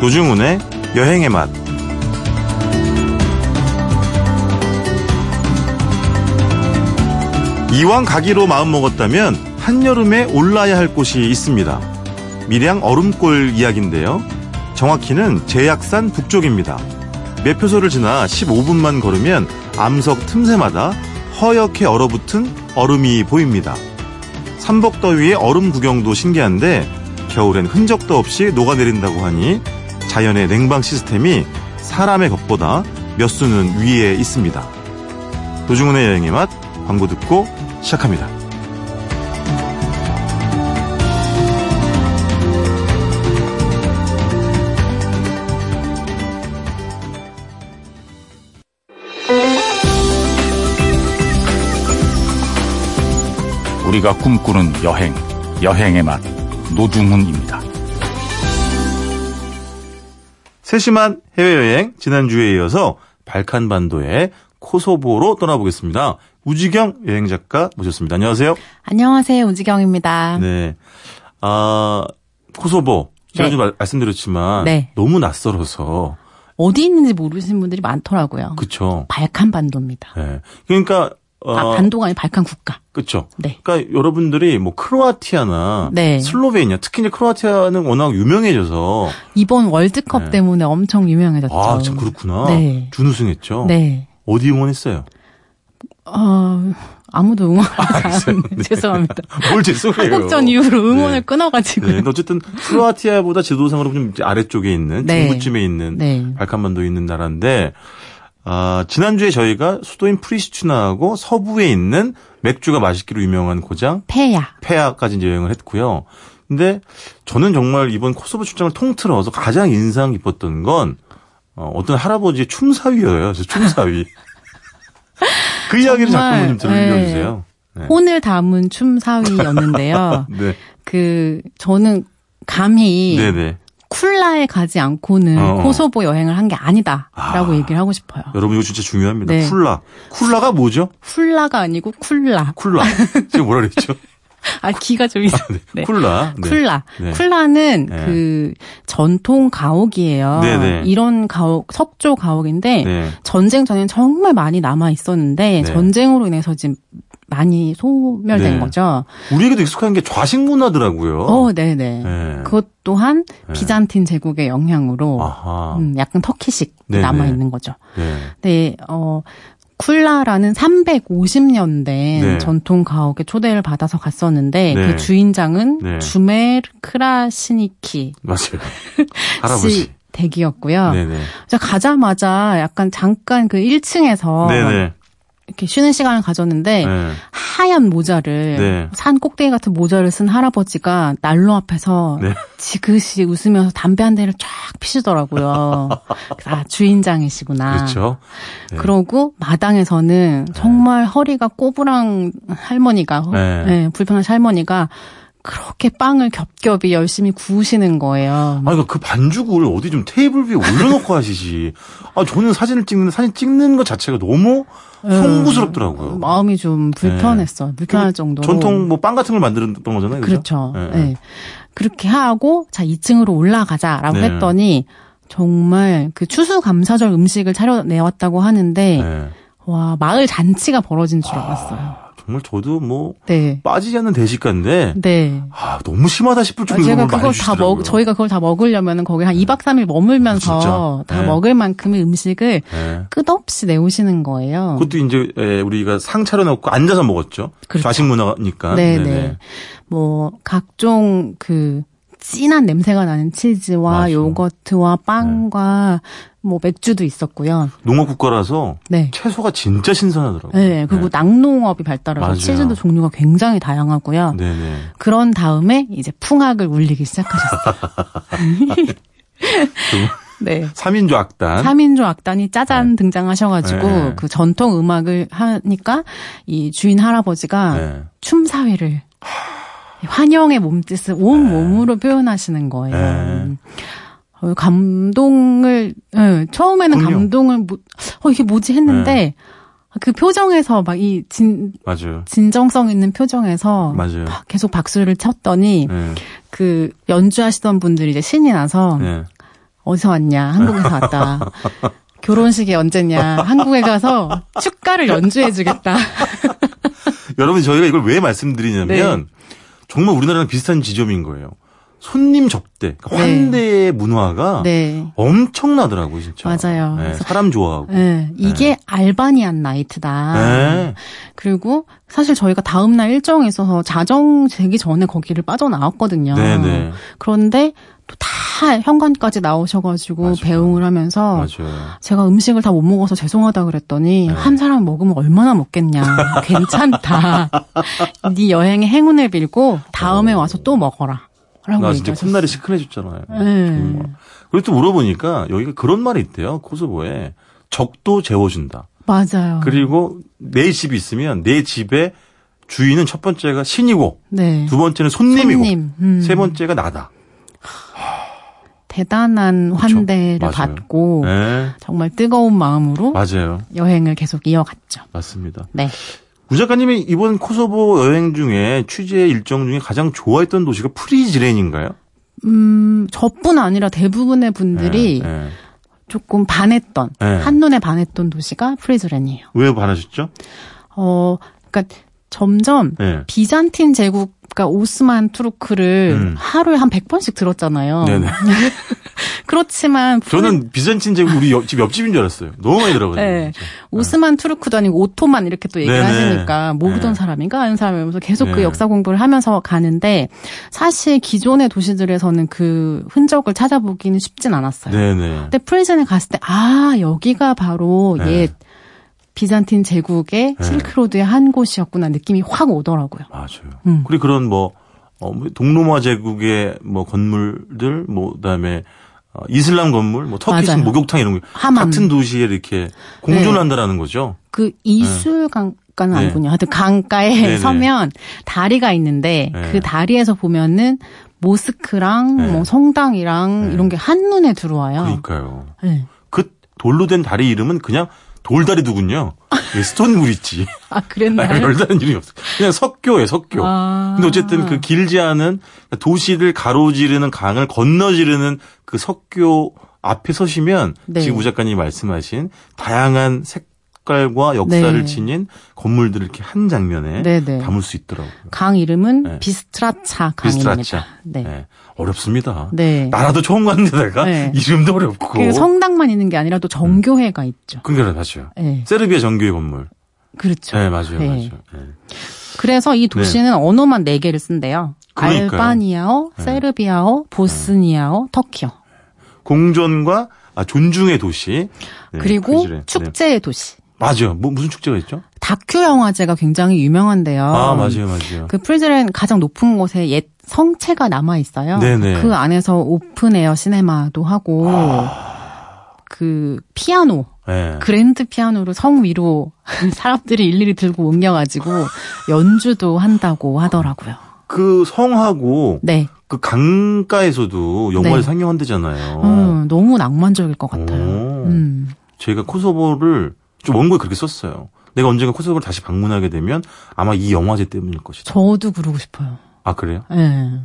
노중훈의 여행의 맛. 이왕 가기로 마음먹었다면 한여름에 올라야 할 곳이 있습니다. 밀양 얼음골 이야기인데요. 정확히는 제약산 북쪽입니다. 매표소를 지나 15분만 걸으면 암석 틈새마다 허옇게 얼어붙은 얼음이 보입니다. 삼복더위의 얼음 구경도 신기한데 겨울엔 흔적도 없이 녹아내린다고 하니 자연의 냉방 시스템이 사람의 것보다 몇 수는 위에 있습니다. 노중훈의 여행의 맛 광고 듣고 시작합니다. 우리가 꿈꾸는 여행, 여행의 맛, 노중훈입니다. 세심한 해외여행 지난주에 이어서 발칸반도의 코소보로 떠나보겠습니다. 우지경 여행작가 모셨습니다. 안녕하세요. 안녕하세요. 우지경입니다. 네. 아, 코소보. 지난주 네. 말, 말씀드렸지만 네. 너무 낯설어서 어디 있는지 모르시는 분들이 많더라고요. 그쵸. 발칸 반도입니다. 네. 그러니까 어, 아, 반도가 아니라 발칸 국가. 그쵸. 네. 그러니까 여러분들이 뭐 크로아티아나 네. 슬로베니아, 특히 이제 크로아티아는 워낙 유명해져서 이번 월드컵 네. 때문에 엄청 유명해졌죠. 아, 참 그렇구나. 네. 준우승했죠. 네. 어디 응원했어요? 어, 아무도 응원하지 알겠어요. 않는데 네. 죄송합니다. 뭘 죄송해요. 한국전 이후로 응원을 네. 끊어가지고. 네, 어쨌든 크로아티아보다 지도상으로 좀 아래쪽에 있는 네. 중부쯤에 있는 네. 발칸반도에 있는 나라인데 아, 지난주에 저희가 수도인 프리슈추나하고 서부에 있는 맥주가 맛있기로 유명한 고장 폐야. 페아까지 이제 여행을 했고요. 근데 저는 정말 이번 코소보 출장을 통틀어서 가장 인상 깊었던 건 어, 어떤 할아버지의 춤사위예요. 춤사위. 그 이야기를 잠깐만 좀 들려주세요. 네. 혼을 담은 춤사위였는데요. 네. 그, 저는 감히 네네. 쿨라에 가지 않고는 어. 코소보 여행을 한 게 아니다라고 아. 얘기를 하고 싶어요. 여러분 이거 진짜 중요합니다. 네. 쿨라. 쿨라가 뭐죠? 쿨라가 아니고 쿨라. 쿨라. 지금 뭐라 그랬죠? 아, 기가 좀 있어. 네. 쿨라. 네. 쿨라. 네. 쿨라는 네. 그 전통 가옥이에요. 네네. 이런 가옥, 석조 가옥인데 네. 전쟁 전에는 정말 많이 남아 있었는데 네. 전쟁으로 인해서 지금 많이 소멸된 네. 거죠. 우리에게도 익숙한 게 좌식 문화더라고요. 어, 네네. 네. 그것 또한 네. 비잔틴 제국의 영향으로 아하. 음, 약간 터키식 네네. 남아 있는 거죠. 네. 네, 어, 쿨라라는 350년대 네. 전통 가옥에 초대를 받아서 갔었는데 네. 그 주인장은 네. 주메르 크라시니키 맞아요. 할아버지. 씨 댁이었고요. 네네. 가자마자 약간 잠깐 그 1층에서 네네. 이렇게 쉬는 시간을 가졌는데 네. 하얀 모자를 네. 산 꼭대기 같은 모자를 쓴 할아버지가 난로 앞에서 네. 지그시 웃으면서 담배 한 대를 쫙 피시더라고요. 아 주인장이시구나. 그렇죠. 네. 그러고 마당에서는 정말 허리가 꼬부랑 할머니가 네. 네, 불편하신 할머니가 그렇게 빵을 겹겹이 열심히 구우시는 거예요. 아니, 그 반죽을 어디 좀 테이블 위에 올려놓고 하시지. 아, 저는 사진을 찍는, 사진 찍는 것 자체가 너무 송구스럽더라고요. 네. 마음이 좀 불편했어. 불편할 정도로. 전통 뭐 빵 같은 걸 만들었던 거잖아요. 그죠? 그렇죠. 네. 네. 그렇게 하고 자 2층으로 올라가자라고 네. 했더니 정말 그 추수감사절 음식을 차려내왔다고 하는데 네. 와 마을 잔치가 벌어진 줄 알았어요. 정말 저도 뭐 네. 빠지지 않는 대식가인데 네. 아, 너무 심하다 싶을 아, 정도로 제가 그걸 다. 먹, 저희가 그걸 다 먹으려면 거기 한 2박 3일 머물면서 진짜? 다 네. 먹을 만큼의 음식을 네. 끝없이 내오시는 거예요. 그것도 이제 에, 우리가 상 차려놓고 앉아서 먹었죠. 그렇죠. 좌식 문화니까. 네네. 네네. 뭐, 각종 그, 진한 냄새가 나는 치즈와 맞아. 요거트와 빵과 뭐 맥주도 있었고요. 농업 국가라서 네. 채소가 진짜 신선하더라고요. 네, 그리고 낙농업이 발달해서 맞아요. 치즈도 종류가 굉장히 다양하고요. 네네. 그런 다음에 이제 풍악을 울리기 시작하셨어요. 네. 3인조 악단. 3인조 악단이 짜잔 등장하셔가지고 네. 그 전통 음악을 하니까 이 주인 할아버지가 네. 춤사위를 환영의 몸짓을 온 네. 몸으로 표현하시는 거예요. 네. 어, 감동을 예, 처음에는 그럼요. 감동을 못, 어 이게 뭐지 했는데 네. 그 표정에서 막 이 진 맞아요. 진정성 있는 표정에서 맞아요. 막 계속 박수를 쳤더니 네. 그 연주하시던 분들이 이제 신이 나서 네. 어디서 왔냐? 한국에서 왔다. 결혼식이 언제냐? 한국에 가서 축가를 연주해주겠다. 여러분 저희가 이걸 왜 말씀드리냐면 네. 정말 우리나라랑 비슷한 지점인 거예요. 손님 접대, 그러니까 네. 환대의 문화가 네. 엄청나더라고요, 진짜. 맞아요. 네, 사람 좋아하고. 네, 이게 알바니안 나이트다. 네. 그리고 사실 저희가 다음날 일정에 있어서 자정 되기 전에 거기를 빠져나왔거든요. 네네. 그런데 또 다 현관까지 나오셔가지고 맞아요. 배웅을 하면서 맞아요. 제가 음식을 다 못 먹어서 죄송하다 그랬더니 네. 한 사람 먹으면 얼마나 먹겠냐. 괜찮다. 네 여행의 행운을 빌고 다음에 와서 또 먹어라. 나 진짜 얘기하셨어요. 콧날이 시큰해졌잖아요. 네. 그리고 또 물어보니까 여기가 그런 말이 있대요. 코소보에 적도 재워준다. 맞아요. 그리고 내 집이 있으면 내 집의 주인은 첫 번째가 신이고 네. 두 번째는 손님이고 손님. 음. 세 번째가 나다. 대단한 환대를 맞아요. 받고 네. 정말 뜨거운 마음으로 맞아요. 여행을 계속 이어갔죠. 맞습니다. 네. 우 작가님이 이번 코소보 여행 중에 취재 일정 중에 가장 좋아했던 도시가 프리즈렌인가요? 음, 저뿐 아니라 대부분의 분들이 네, 네. 조금 반했던, 네. 한눈에 반했던 도시가 프리즈렌이에요. 왜 반하셨죠? 어, 그러니까 점점 네. 비잔틴 제국, 그러니까 오스만 투르크를 음. 하루에 한 100번씩 들었잖아요. 네네. 그렇지만 저는 비잔틴 제국 우리 옆, 집 옆집인 줄 알았어요. 너무 많이 들어가지고. 네. 오스만 투르크도 아니고 오토만 이렇게 또 얘기를 네네. 하시니까 모르던 네. 사람인가 아는 사람이면서 계속 그 네. 역사 공부를 하면서 가는데 사실 기존의 도시들에서는 그 흔적을 찾아보기는 쉽진 않았어요. 네네. 근데 프리즈렌에 갔을 때 아 여기가 바로 네. 옛 비잔틴 제국의 네. 실크로드의 한 곳이었구나 느낌이 확 오더라고요. 맞아요. 음. 그리고 그런 뭐, 어, 뭐 동로마 제국의 뭐 건물들, 뭐, 그 다음에 어, 이슬람 건물, 뭐 터키식. 목욕탕 이런 거 하맘. 같은 도시에 이렇게 공존한다라는 거죠. 그 이술강가는 네. 아니군요. 하여튼 강가에 네네. 서면 다리가 있는데 네. 그 다리에서 보면은 모스크랑 네. 뭐 성당이랑 네. 이런 게 한눈에 들어와요. 그러니까요. 네. 그 돌로 된 다리 이름은 그냥 돌다리두군요. 예, 스톤 브릿지. 아, 그랬나요? 별다른 이름이 없어. 그냥 석교예요, 석교. 아. 근데 어쨌든 그 길지 않은 도시를 가로지르는 강을 건너지르는 그 석교 앞에 서시면 네. 지금 우 작가님이 말씀하신 다양한 색 깔과 역사를 네. 지닌 건물들을 이렇게 한 장면에 네네. 담을 수 있더라고요. 강 이름은 네. 비스트라차 강입니다. 비스트리차. 네. 네. 어렵습니다. 네. 나라도 처음 갔는데다가 네. 이름도 어렵고. 그 성당만 있는 게 아니라 또 정교회가 있죠. 그러니까 맞아요. 네. 세르비아 정교회 건물. 그렇죠. 네, 맞아요, 네. 맞아요. 네. 그래서 이 도시는 언어만 네 개를 쓴대요. 그러니까요. 알바니아어, 네. 세르비아어, 보스니아어, 터키어. 공존과 아, 존중의 도시. 네, 그리고. 네. 축제의 도시. 맞아요. 뭐 무슨 축제가 있죠? 다큐 영화제가 굉장히 유명한데요. 아, 맞아요, 맞아요. 그 프리즈렌 가장 높은 곳에 옛 성채가 남아 있어요. 네네. 그 안에서 open air cinema도 하고 아. 그 피아노 네. 그랜드 피아노를 성 위로 사람들이 일일이 들고 옮겨가지고 연주도 한다고 하더라고요. 그 성하고 네, 그 강가에서도 영화를 네. 상영한대잖아요. 음, 너무 낭만적일 것 같아요. 오. 음, 제가 코소보를 좀 원고에 그렇게 썼어요. 내가 언젠가 코소보를 다시 방문하게 되면 아마 이 영화제 때문일 것이다. 저도 그러고 싶어요. 아 그래요? 네.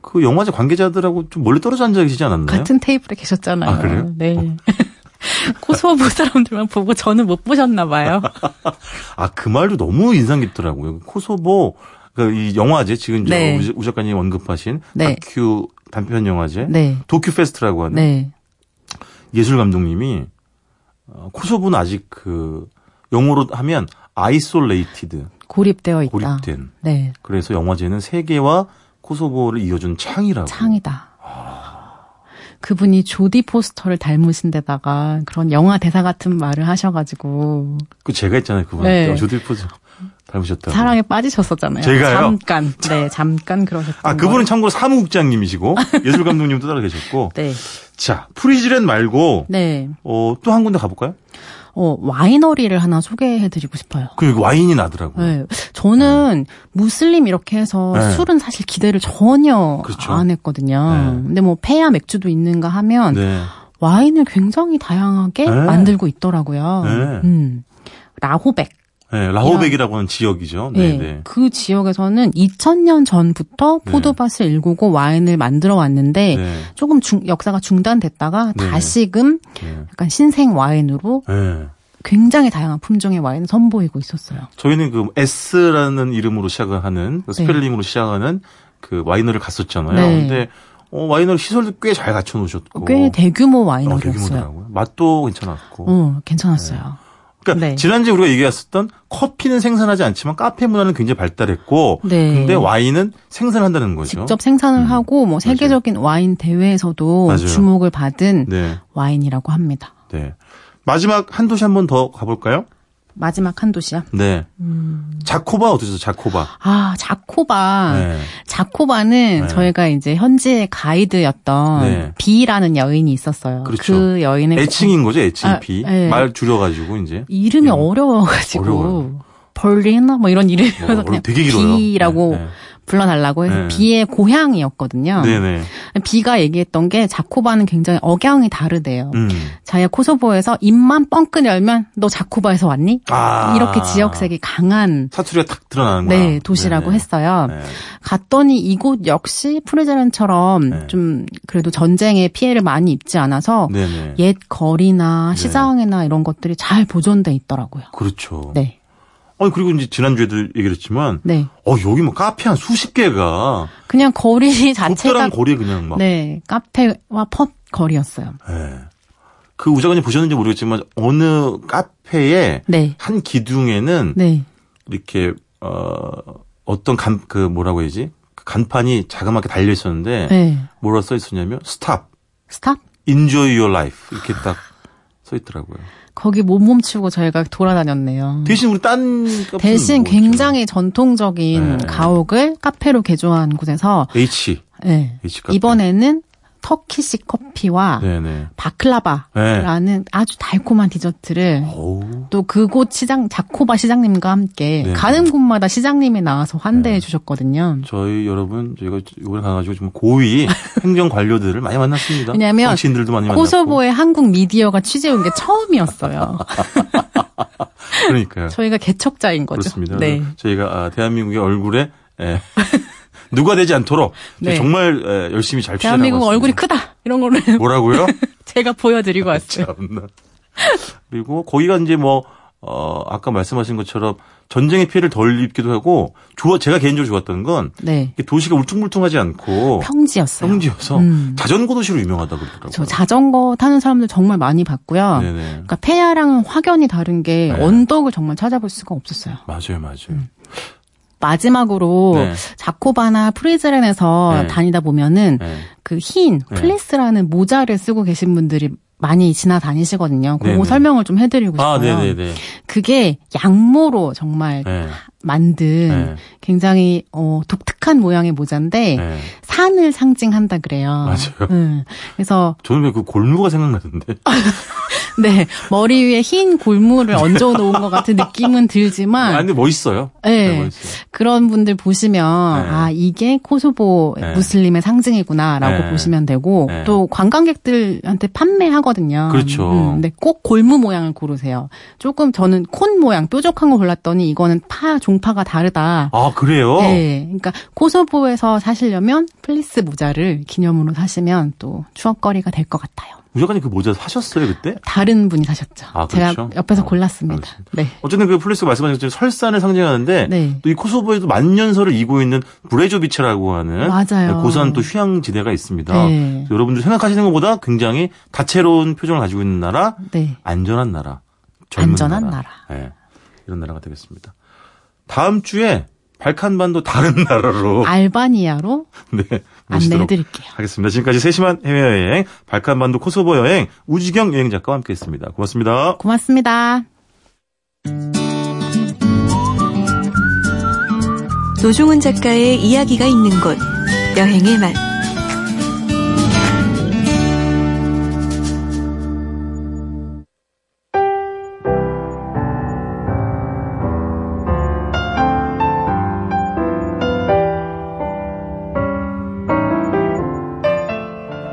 그 영화제 관계자들하고 좀 멀리 떨어져 앉아 계시지 않았나요? 같은 테이블에 계셨잖아요. 아, 그래요? 네. 코소보 사람들만 보고 저는 못 보셨나 봐요. 아 그 말도 너무 인상 깊더라고요. 코소보 그이 영화제 지금 저 네. 우- 우 작가님 언급하신 네. 다큐 단편 영화제 네. DokuFest라고 하는 네. 예술 감독님이 어, 코소보는 아직 그 영어로 하면 isolated 고립되어 있다. 고립된 네. 그래서 영화제는 세계와 코소보를 이어준 창이라고. 창이다. 그분이 조디 포스터를 닮으신 데다가 그런 영화 대사 같은 말을 하셔가지고 그 제가 했잖아요 그분. 네. 조디 포스터 닮으셨다고. 사랑에 빠지셨었잖아요. 제가요? 잠깐. 네, 잠깐 그러셨던 아 그분은 참고로 사무국장님이시고 예술 감독님도 따로 계셨고. 네. 자 프리즈렌 말고 네. 어, 또 한 군데 가볼까요? 어, 와이너리를 하나 소개해드리고 싶어요. 그 와인이 나더라고요. 네. 저는 무슬림 이렇게 해서 네. 술은 사실 기대를 전혀 그렇죠. 안 했거든요. 네. 근데 뭐 폐야 맥주도 있는가 하면 네. 와인을 굉장히 다양하게 네. 만들고 있더라고요. 네. 음. 라호백. 네, 라호백이라고 하는 지역이죠. 네, 네, 네. 그 지역에서는 2000년 전부터 네. 포도밭을 일구고 와인을 만들어 왔는데 네. 조금 중- 역사가 중단됐다가 네. 다시금 네. 약간 신생 와인으로 네. 굉장히 다양한 품종의 와인을 선보이고 있었어요. 저희는 그 S라는 이름으로 시작하는 그 스펠링으로 시작하는 그 와이너를 갔었잖아요. 네. 근데 어, 와이너리 시설도 꽤 잘 갖춰 놓으셨고 꽤 대규모 어, 와이너리였어요. 대규모더라고요. 맛도 괜찮았고. 어, 괜찮았어요. 그러니까 네. 지난주에 우리가 얘기했었던 커피는 생산하지 않지만 카페 문화는 굉장히 발달했고 네. 근데 와인은 생산한다는 거죠. 직접 생산을 음, 하고 뭐 세계적인 와인 대회에서도 맞아요. 주목을 받은 네. 와인이라고 합니다. 네. 마지막 한 도시 한 번 더 가볼까요? 마지막 한 도시야. 네. 자코바 어떠셨어요? 자코바. 아, 자코바. 네. 자코바는 네. 저희가 이제 현지의 가이드였던 네. 비라는 여인이 있었어요. 그렇죠. 그 여인의 애칭인 거죠, 애칭 아, 비. 네. 말 줄여가지고 이제. 이름이 음. 어려워가지고 어려워요. 벌리나 뭐 이런 이름이어서 뭐, 그냥 되게 길어요. 비라고 네, 불러달라고 해서 네. 비의 고향이었거든요. 네. 네네. 비가 얘기했던 게 자코바는 굉장히 억양이 다르대요. 음. 자기가 코소보에서 입만 뻥끗 열면 너 자코바에서 왔니? 아. 이렇게 지역색이 강한 사투리가 탁 드러나는구나. 네, 도시라고 네네. 했어요. 네. 갔더니 이곳 역시 프레제렌처럼 네. 좀 그래도 전쟁에 피해를 많이 입지 않아서 네네. 옛 거리나 네. 시장이나 이런 것들이 잘 보존돼 있더라고요. 그렇죠. 네. 아니, 그리고 이제 지난주에도 얘기했지만, 네. 어, 여기 뭐 카페 한 수십 개가, 그냥 거리 자체가 거리에 그냥 막, 네, 카페와 펍 거리였어요. 예. 그 우 작가님 보셨는지 모르겠지만, 어느 카페에, 네. 한 기둥에는, 네. 이렇게, 어, 어떤 간, 그 뭐라고 해야지? 그 간판이 자그맣게 달려 있었는데, 네. 뭐라 써 있었냐면, stop, stop? enjoy your life. 이렇게 딱 써 있더라고요. 거기 못 멈추고 저희가 돌아다녔네요. 대신 우리 딴 대신 뭐 굉장히 전통적인 네. 가옥을 카페로 개조한 곳에서? H. 네. H 카페. 이번에는 터키식 커피와 네네. 바클라바라는 아주 달콤한 디저트를. 또 그곳 시장 자코바 시장님과 함께 네. 가는 곳마다 시장님이 나와서 환대해 주셨거든요. 저희 여러분 저희가 이번에 가가지고 좀 고위 행정 관료들을 많이 만났습니다. 왜냐하면 정치인들도 많이. 코소보에 한국 미디어가 취재 온 게 처음이었어요. 그러니까요. 저희가 개척자인 거죠. 그렇습니다. 네. 저희가 아, 대한민국의 얼굴에 에, 누가 되지 않도록 네. 정말 에, 열심히 잘 추진하고 대한민국. 얼굴이 크다 이런 거를 뭐라고요? 제가 보여드리고 왔어요. 참나. 그리고 거기가 이제 뭐 어, 아까 말씀하신 것처럼 전쟁의 피해를 덜 입기도 하고 좋아 제가 개인적으로 좋았던 건 네. 도시가 울퉁불퉁하지 않고 평지였어요. 평지여서 음. 자전거 도시로 유명하다 그러더라고요. 저 자전거 타는 사람들 정말 많이 봤고요. 네네. 그러니까 폐야랑은 확연히 다른 게 네. 언덕을 정말 찾아볼 수가 없었어요. 맞아요, 맞아요. 음. 마지막으로 네. 자코바나 프리즈렌에서 네. 다니다 보면은 네. 그 흰 네. 플리스라는 모자를 쓰고 계신 분들이 많이 지나다니시거든요. 그거 네네. 설명을 좀 해드리고 싶어요. 아, 네네네. 그게 양모로 정말 네. 만든 네. 굉장히 어, 독특한 모양의 모자인데 네. 산을 상징한다 그래요. 맞아요. 음, 그래서 저는 왜 그 골무가 생각나던데. 네 머리 위에 흰 골무를 얹어 놓은 것 같은 느낌은 들지만 아, 근데 멋있어요. 네. 멋있어요. 그런 분들 보시면 네. 아 이게 코소보 네. 무슬림의 상징이구나라고 네. 보시면 되고 네. 또 관광객들한테 판매하거든요. 그렇죠. 음, 근데 꼭 골무 모양을 고르세요. 조금 저는 콘 모양 뾰족한 거 골랐더니 이거는 파 종파가 다르다. 아, 그래요? 네, 그러니까 코소보에서 사시려면 플리스 모자를 기념으로 사시면 또 추억거리가 될 것 같아요. 우작가님 그 모자 사셨어요, 그때? 다른 분이 사셨죠. 아, 제가 그렇죠? 옆에서 어, 골랐습니다. 알겠습니다. 네. 어쨌든 그 플리스가 말씀하신 것처럼 설산을 상징하는데 네. 또이 코소보에도 만년설을 이고 있는 브레조비체라고 하는 맞아요. 고산 또 휴양지대가 있습니다. 네. 여러분들 생각하시는 것보다 굉장히 다채로운 표정을 가지고 있는 나라, 네. 안전한 나라, 안전한 나라. 나라. 네, 이런 나라가 되겠습니다. 다음 주에 발칸반도 다른 나라로 알바니아로 네, 모시도록 안내해드릴게요. 하겠습니다. 지금까지 세심한 해외여행, 발칸반도 코소보 여행, 우지경 여행 작가와 함께했습니다. 고맙습니다. 고맙습니다. 노종훈 작가의 이야기가 있는 곳 여행의 맛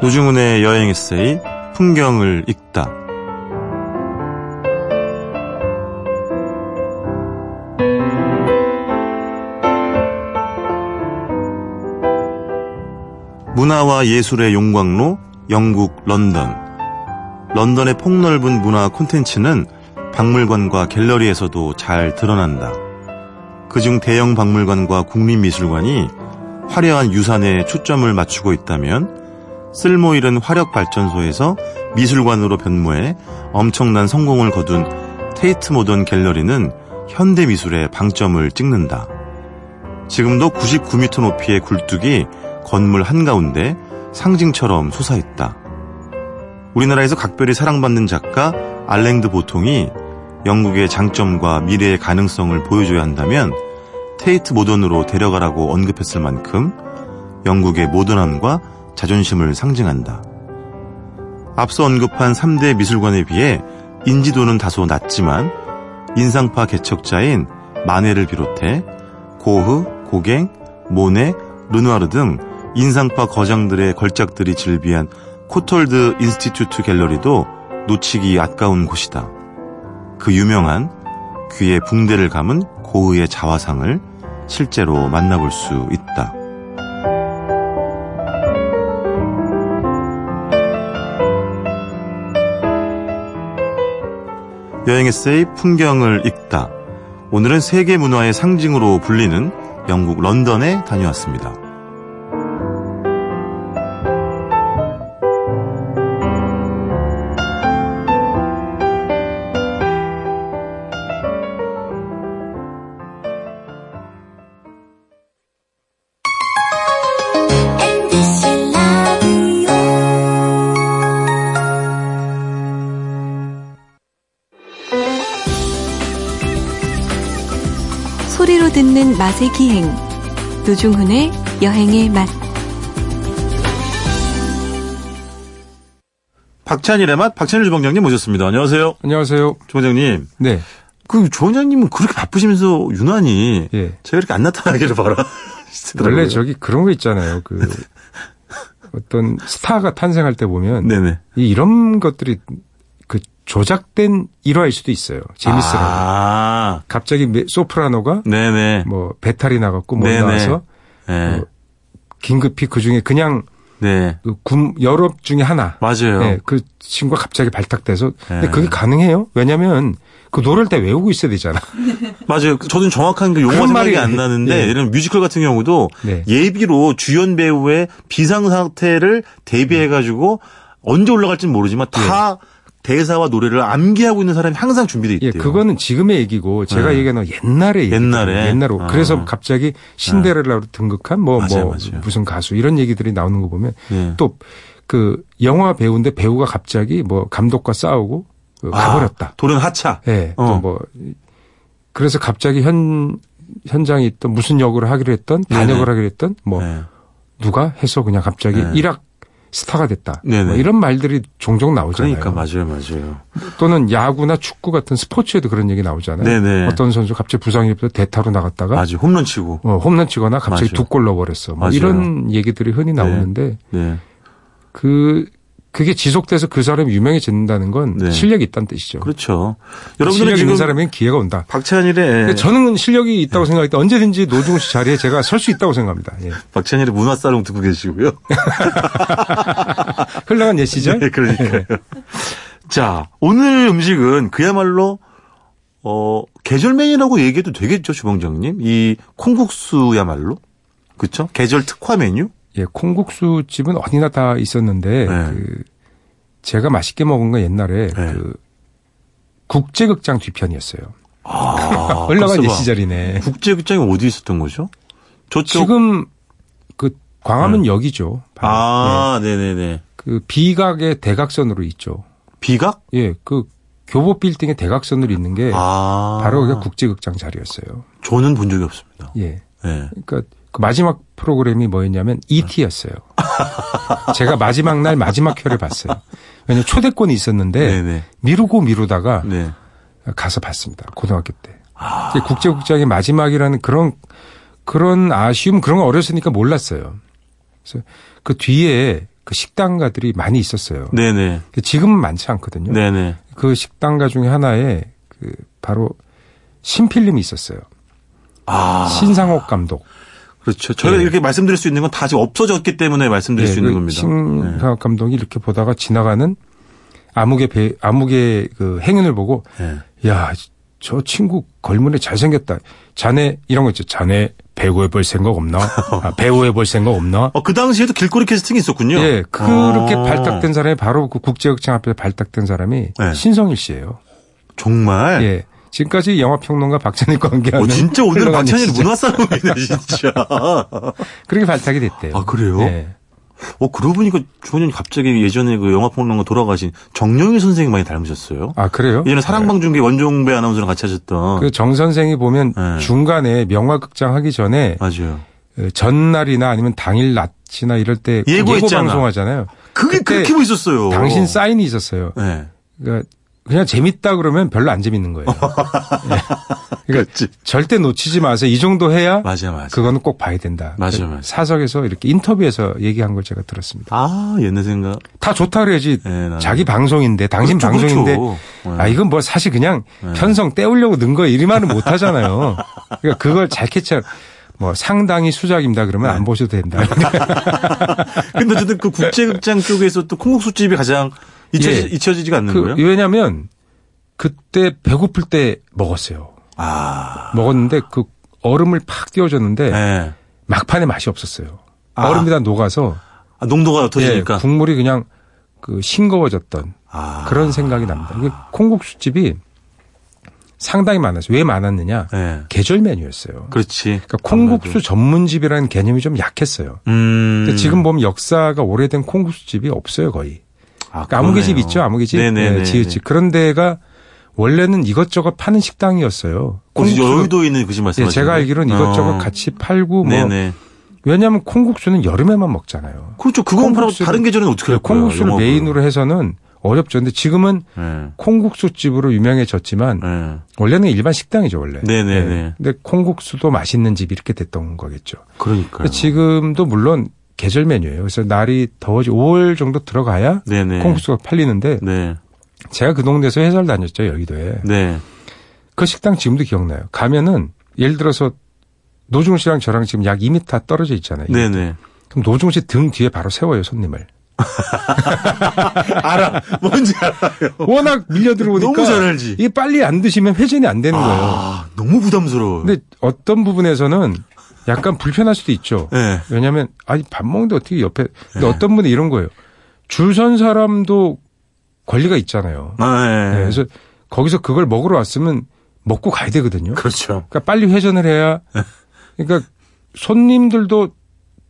노중훈의 여행 에세이 풍경을 읽다 문화와 예술의 용광로 영국 런던 런던의 폭넓은 문화 콘텐츠는 박물관과 갤러리에서도 잘 드러난다. 그중 대형 박물관과 국립미술관이 화려한 유산에 초점을 맞추고 있다면 쓸모 잃은 화력 발전소에서 미술관으로 변모해 엄청난 성공을 거둔 테이트 모던 갤러리는 현대 미술의 방점을 찍는다. 지금도 99m 높이의 굴뚝이 건물 한가운데 상징처럼 솟아있다. 우리나라에서 각별히 사랑받는 작가 알랭드 보통이 영국의 장점과 미래의 가능성을 보여줘야 한다면 테이트 모던으로 데려가라고 언급했을 만큼 영국의 모던함과 자존심을 상징한다. 앞서 언급한 3대 미술관에 비해 인지도는 다소 낮지만 인상파 개척자인 마네를 비롯해 고흐, 고갱, 모네, 르누아르 등 인상파 거장들의 걸작들이 즐비한 코톨드 인스티튜트 갤러리도 놓치기 아까운 곳이다. 그 유명한 귀에 붕대를 감은 고흐의 자화상을 실제로 만나볼 수 있다. 여행 에세이 풍경을 읽다. 오늘은 세계 문화의 상징으로 불리는 영국 런던에 다녀왔습니다. 맛의 기행 노중훈의 여행의 맛 박찬일의 맛, 박찬일 주방장님 모셨습니다. 안녕하세요. 안녕하세요. 주방장님. 네. 그 주방장님은 그렇게 바쁘시면서 유난히 예. 제가 이렇게 안 나타나기를 바라. 원래 저기 그런 거 있잖아요. 그 어떤 스타가 탄생할 때 보면 네네. 이 이런 것들이 그 조작된 일화일 수도 있어요. 재밌으라고. 아, 갑자기 메- 소프라노가 네네. 뭐 배탈이 나갖고 뭐 네네. 나와서 네. 뭐 긴급히 그 중에 그냥 네. 그 군, 여러 중에 하나. 맞아요. 네, 그 친구가 갑자기 발탁돼서. 근데 네. 그게 가능해요? 왜냐면 그 노래를 다 외우고 있어야 되잖아. 맞아요. 저는 정확한 그 용어 생각이 말이- 안 나는데 예. 이런 뮤지컬 같은 경우도 네. 예비로 주연 배우의 비상 상태를 대비해 가지고 언제 올라갈지는 모르지만 다 대사와 노래를 암기하고 있는 사람이 항상 준비돼 예, 있대요. 그거는 지금의 얘기고 제가 네. 얘기하는 건 옛날의 얘기. 옛날에? 옛날로. 아. 그래서 갑자기 신데렐라로 등극한 뭐, 맞아요, 뭐, 맞아요. 무슨 가수 이런 얘기들이 나오는 거 보면 예. 또그 영화 배우인데 배우가 갑자기 뭐 감독과 싸우고 그 가버렸다. 아, 돌연 하차. 예, 어. 또 뭐. 그래서 갑자기 현, 현장에 있던 무슨 역을 하기로 했던 단역을 네네. 하기로 했던 뭐 네. 누가 해서 그냥 갑자기 네. 일학 스타가 됐다. 뭐 이런 말들이 종종 나오잖아요. 그러니까 맞아요, 맞아요. 또는 야구나 축구 같은 스포츠에도 그런 얘기 나오잖아요. 네네. 어떤 선수 갑자기 부상이 입어서 대타로 나갔다가 맞아요. 홈런 치고. 어, 홈런 치거나 갑자기. 두 골 넣어버렸어. 뭐. 이런 얘기들이 흔히 나오는데 네. 그 그게 지속돼서 그 사람이 유명해진다는 건 네. 실력이 있다는 뜻이죠. 그렇죠. 그 여러분들은 실력 있는 사람에겐 기회가 온다. 박찬일의 근데 저는 실력이 있다고 생각할 때 언제든지 노중훈 씨 자리에 제가 설 수 있다고 생각합니다. 예. 박찬일의 문화사롱 듣고 계시고요. 흘러간 옛 시절. 네, 그러니까요. 자, 오늘 음식은 그야말로 어, 계절메뉴라고 얘기해도 되겠죠, 주방장님? 이 콩국수야말로. 그쵸? 계절 특화 메뉴? 예, 콩국수 집은 어디나 다 있었는데 네. 그 제가 맛있게 먹은 건 옛날에 네. 그 국제극장 뒤편이었어요. 아, 글쎄 옛 봐. 시절이네. 국제극장이 어디 있었던 거죠? 저쪽. 지금 그 광화문 역이죠. 바로. 예, 아, 네 네 네. 그 비각의 대각선으로 있죠. 비각? 예, 그 교보 빌딩의 대각선으로 있는 게 아. 바로 그게 국제극장 자리였어요. 저는 본 적이 없습니다. 예. 네. 그러니까 그 마지막 프로그램이 뭐였냐면 E.T.였어요. 제가 마지막 날 마지막 회를 봤어요. 왜냐면 초대권이 있었는데 네네. 미루고 미루다가 네. 가서 봤습니다. 고등학교 때. 이게 국제극장의 마지막이라는 그런 그런 아쉬움 그런 거 어렸으니까 몰랐어요. 그래서 그 뒤에 그 식당가들이 많이 있었어요. 네네. 지금은 많지 않거든요. 네네. 그 식당가 중에 하나에 그 바로 신필름이 있었어요. 아. 신상옥 감독. 그렇죠. 저희가 예. 이렇게 말씀드릴 수 있는 건 다 지금 없어졌기 때문에 말씀드릴 예, 수 있는 그 겁니다. 신강학 감독이 이렇게 보다가 지나가는 암흑의 배, 암흑의 그 행운을 보고 예. 야, 저 친구 걸문에 잘생겼다. 자네 이런 거 있죠. 자네 배우해 볼 생각 없나? 아, 배우해 볼 생각 없나? 어, 그 당시에도 길거리 캐스팅이 있었군요. 예, 그렇게 어. 발탁된 사람이 바로 그 국제극장 앞에 발탁된 사람이 네. 신성일 씨예요. 정말. 예. 지금까지 영화 평론가 박찬일과 함께하는 어, 진짜 오늘 박찬일 시절. 문화 사람이네, 진짜. 그렇게 발탁이 됐대요. 아, 그래요? 예. 어, 그러고 보니까 주원님 갑자기 예전에 그 영화평론가 돌아가신 정영희 선생님 많이 닮으셨어요. 아 그래요? 예전에 사랑방중계 원종배 아나운서랑 같이 하셨던. 그 정 선생이 보면 네. 중간에 명화극장 하기 전에 맞아요. 그 전날이나 아니면 당일 낮이나 이럴 때 예고. 방송하잖아요. 그게 그렇게 멋있었어요. 당신 사인이 있었어요. 네. 그러니까 그냥 재밌다 그러면 별로 안 재밌는 거예요. 예. 그러니까 그렇지. 절대 놓치지 마세요. 이 정도 해야 맞아, 맞아. 그거는 꼭 봐야 된다. 맞아요, 그 맞아요. 사석에서 이렇게 인터뷰에서 얘기한 걸 제가 들었습니다. 아, 옛날 생각. 다 좋다 그래야지. 네. 자기 방송인데 당신 그렇죠, 방송인데 그렇죠. 네. 아 이건 뭐 사실 그냥 편성 때우려고 넣은 거예요. 이 말은 못 하잖아요. 그러니까 그걸 잘 캐치 뭐 상당히 수작입니다. 그러면 네. 안 보셔도 된다. 근데 어쨌든 그 국제극장 쪽에서 또 콩국수집이 가장 잊혀지, 예. 잊혀지지가 않는 그 거예요? 왜냐면 그때 배고플 때 먹었어요. 아. 먹었는데 그 얼음을 팍 띄워줬는데 네. 막판에 맛이 없었어요. 아. 얼음이 다 녹아서 아, 농도가 예, 어떠시니까? 국물이 그냥 그 싱거워졌던 아. 그런 생각이 납니다. 이게 콩국수집이 상당히 많았어요. 왜 많았느냐? 네. 계절 메뉴였어요. 그렇지. 그러니까 콩국수 전문집이라는 개념이 좀 약했어요. 음. 근데 지금 보면 역사가 오래된 콩국수집이 없어요, 거의. 아, 그러니까 그러네요. 있죠, 아무개집. 네네네. 예, 지읒집. 그런 데가 원래는 이것저것 파는 식당이었어요. 혹시 콩국수- 여의도에 있는 그집 예, 말씀하시는 제가 거예요? 알기로는 이것저것 어. 같이 팔고 뭐 네네. 왜냐하면 콩국수는 여름에만 먹잖아요. 그렇죠. 그건 콩국수를- 다른 계절은 어떻게 할 거예요? 콩국수를 영업을. 메인으로 해서는 어렵죠. 근데 지금은 네. 콩국수 집으로 유명해졌지만 네. 원래는 일반 식당이죠, 원래. 네네네. 예. 근데 콩국수도 맛있는 집 이렇게 됐던 거겠죠. 그러니까요. 근데 지금도 물론 계절 메뉴예요. 그래서 날이 더워지 5월 정도 들어가야 네네. 콩국수가 팔리는데 네. 제가 그 동네에서 회사를 다녔죠, 여의도에. 네. 그 식당 지금도 기억나요. 가면은 예를 들어서 노중훈 씨랑 저랑 지금 약 2m 떨어져 있잖아요. 네네. 그럼 노중훈 씨등 뒤에 바로 세워요, 손님을. 알아. 뭔지 알아요. 워낙 밀려 들어오니까 너무 잘 알지. 이게 빨리 안 드시면 회전이 안 되는 거예요. 아, 너무 부담스러워. 근데 어떤 부분에서는 약간 불편할 수도 있죠. 네. 왜냐하면 아니 밥 먹는데 어떻게 옆에 근데 어떤 분이 이런 거예요. 줄 선 사람도 권리가 있잖아요. 아, 네. 네, 그래서 거기서 그걸 먹으러 왔으면 먹고 가야 되거든요. 그렇죠. 그러니까 빨리 회전을 해야 그러니까 손님들도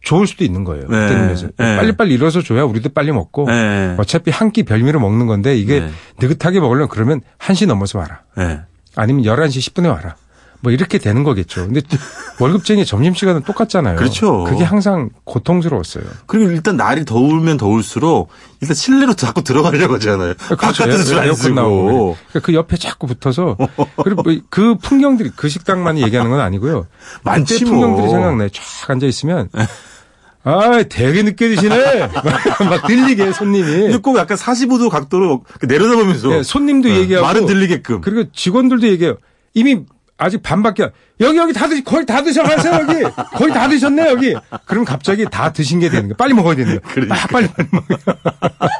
좋을 수도 있는 거예요. 네. 네. 빨리빨리 일어서 줘야 우리도 빨리 먹고 네. 어차피 한 끼 별미로 먹는 건데 이게 네. 느긋하게 먹으려면 그러면 1시 넘어서 와라. 네. 아니면 11시 10분에 와라. 뭐 이렇게 되는 거겠죠. 근데 월급쟁이 점심시간은 똑같잖아요. 그렇죠. 그게 항상 고통스러웠어요. 그리고 일단 날이 더우면 더울수록 일단 실내로 자꾸 들어가려고 하잖아요. 바깥에서 에어- 잘안 에어컨 쓰고. 나오고. 그러니까 그 옆에 자꾸 붙어서 그리고 뭐그 풍경들이 그 식당만이 얘기하는 건 아니고요. 많지 뭐. 풍경들이 생각나요. 쫙 앉아 있으면 아, 되게 늦게 드시네. 막, 막 들리게 손님이. 근데 꼭 약간 45도 각도로 내려다보면서 예, 손님도 네, 얘기하고 말은 들리게끔. 그리고 직원들도 얘기해요. 이미 아직 반밖에 안- 여기 여기 다 드시 거의 다 드셔가세요 여기 거의 다 드셨네 여기 그럼 갑자기 다 드신 게 되는 거예요 빨리 먹어야 되는 거예요 그러니까. 아, 빨리 빨리 먹어요